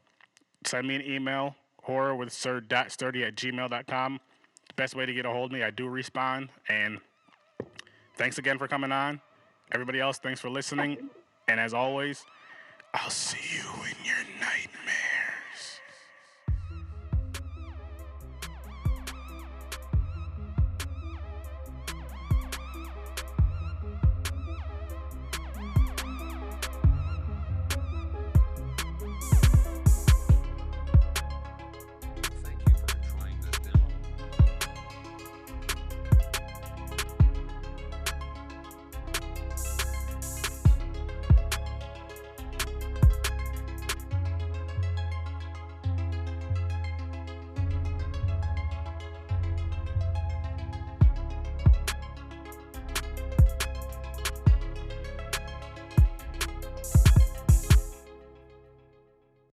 send me an email, horror with sir.sturdy at gmail.com. Best way to get a hold of me. I do respond. And thanks again for coming on. Everybody else, thanks for listening. And as always, I'll see you in your nightmare.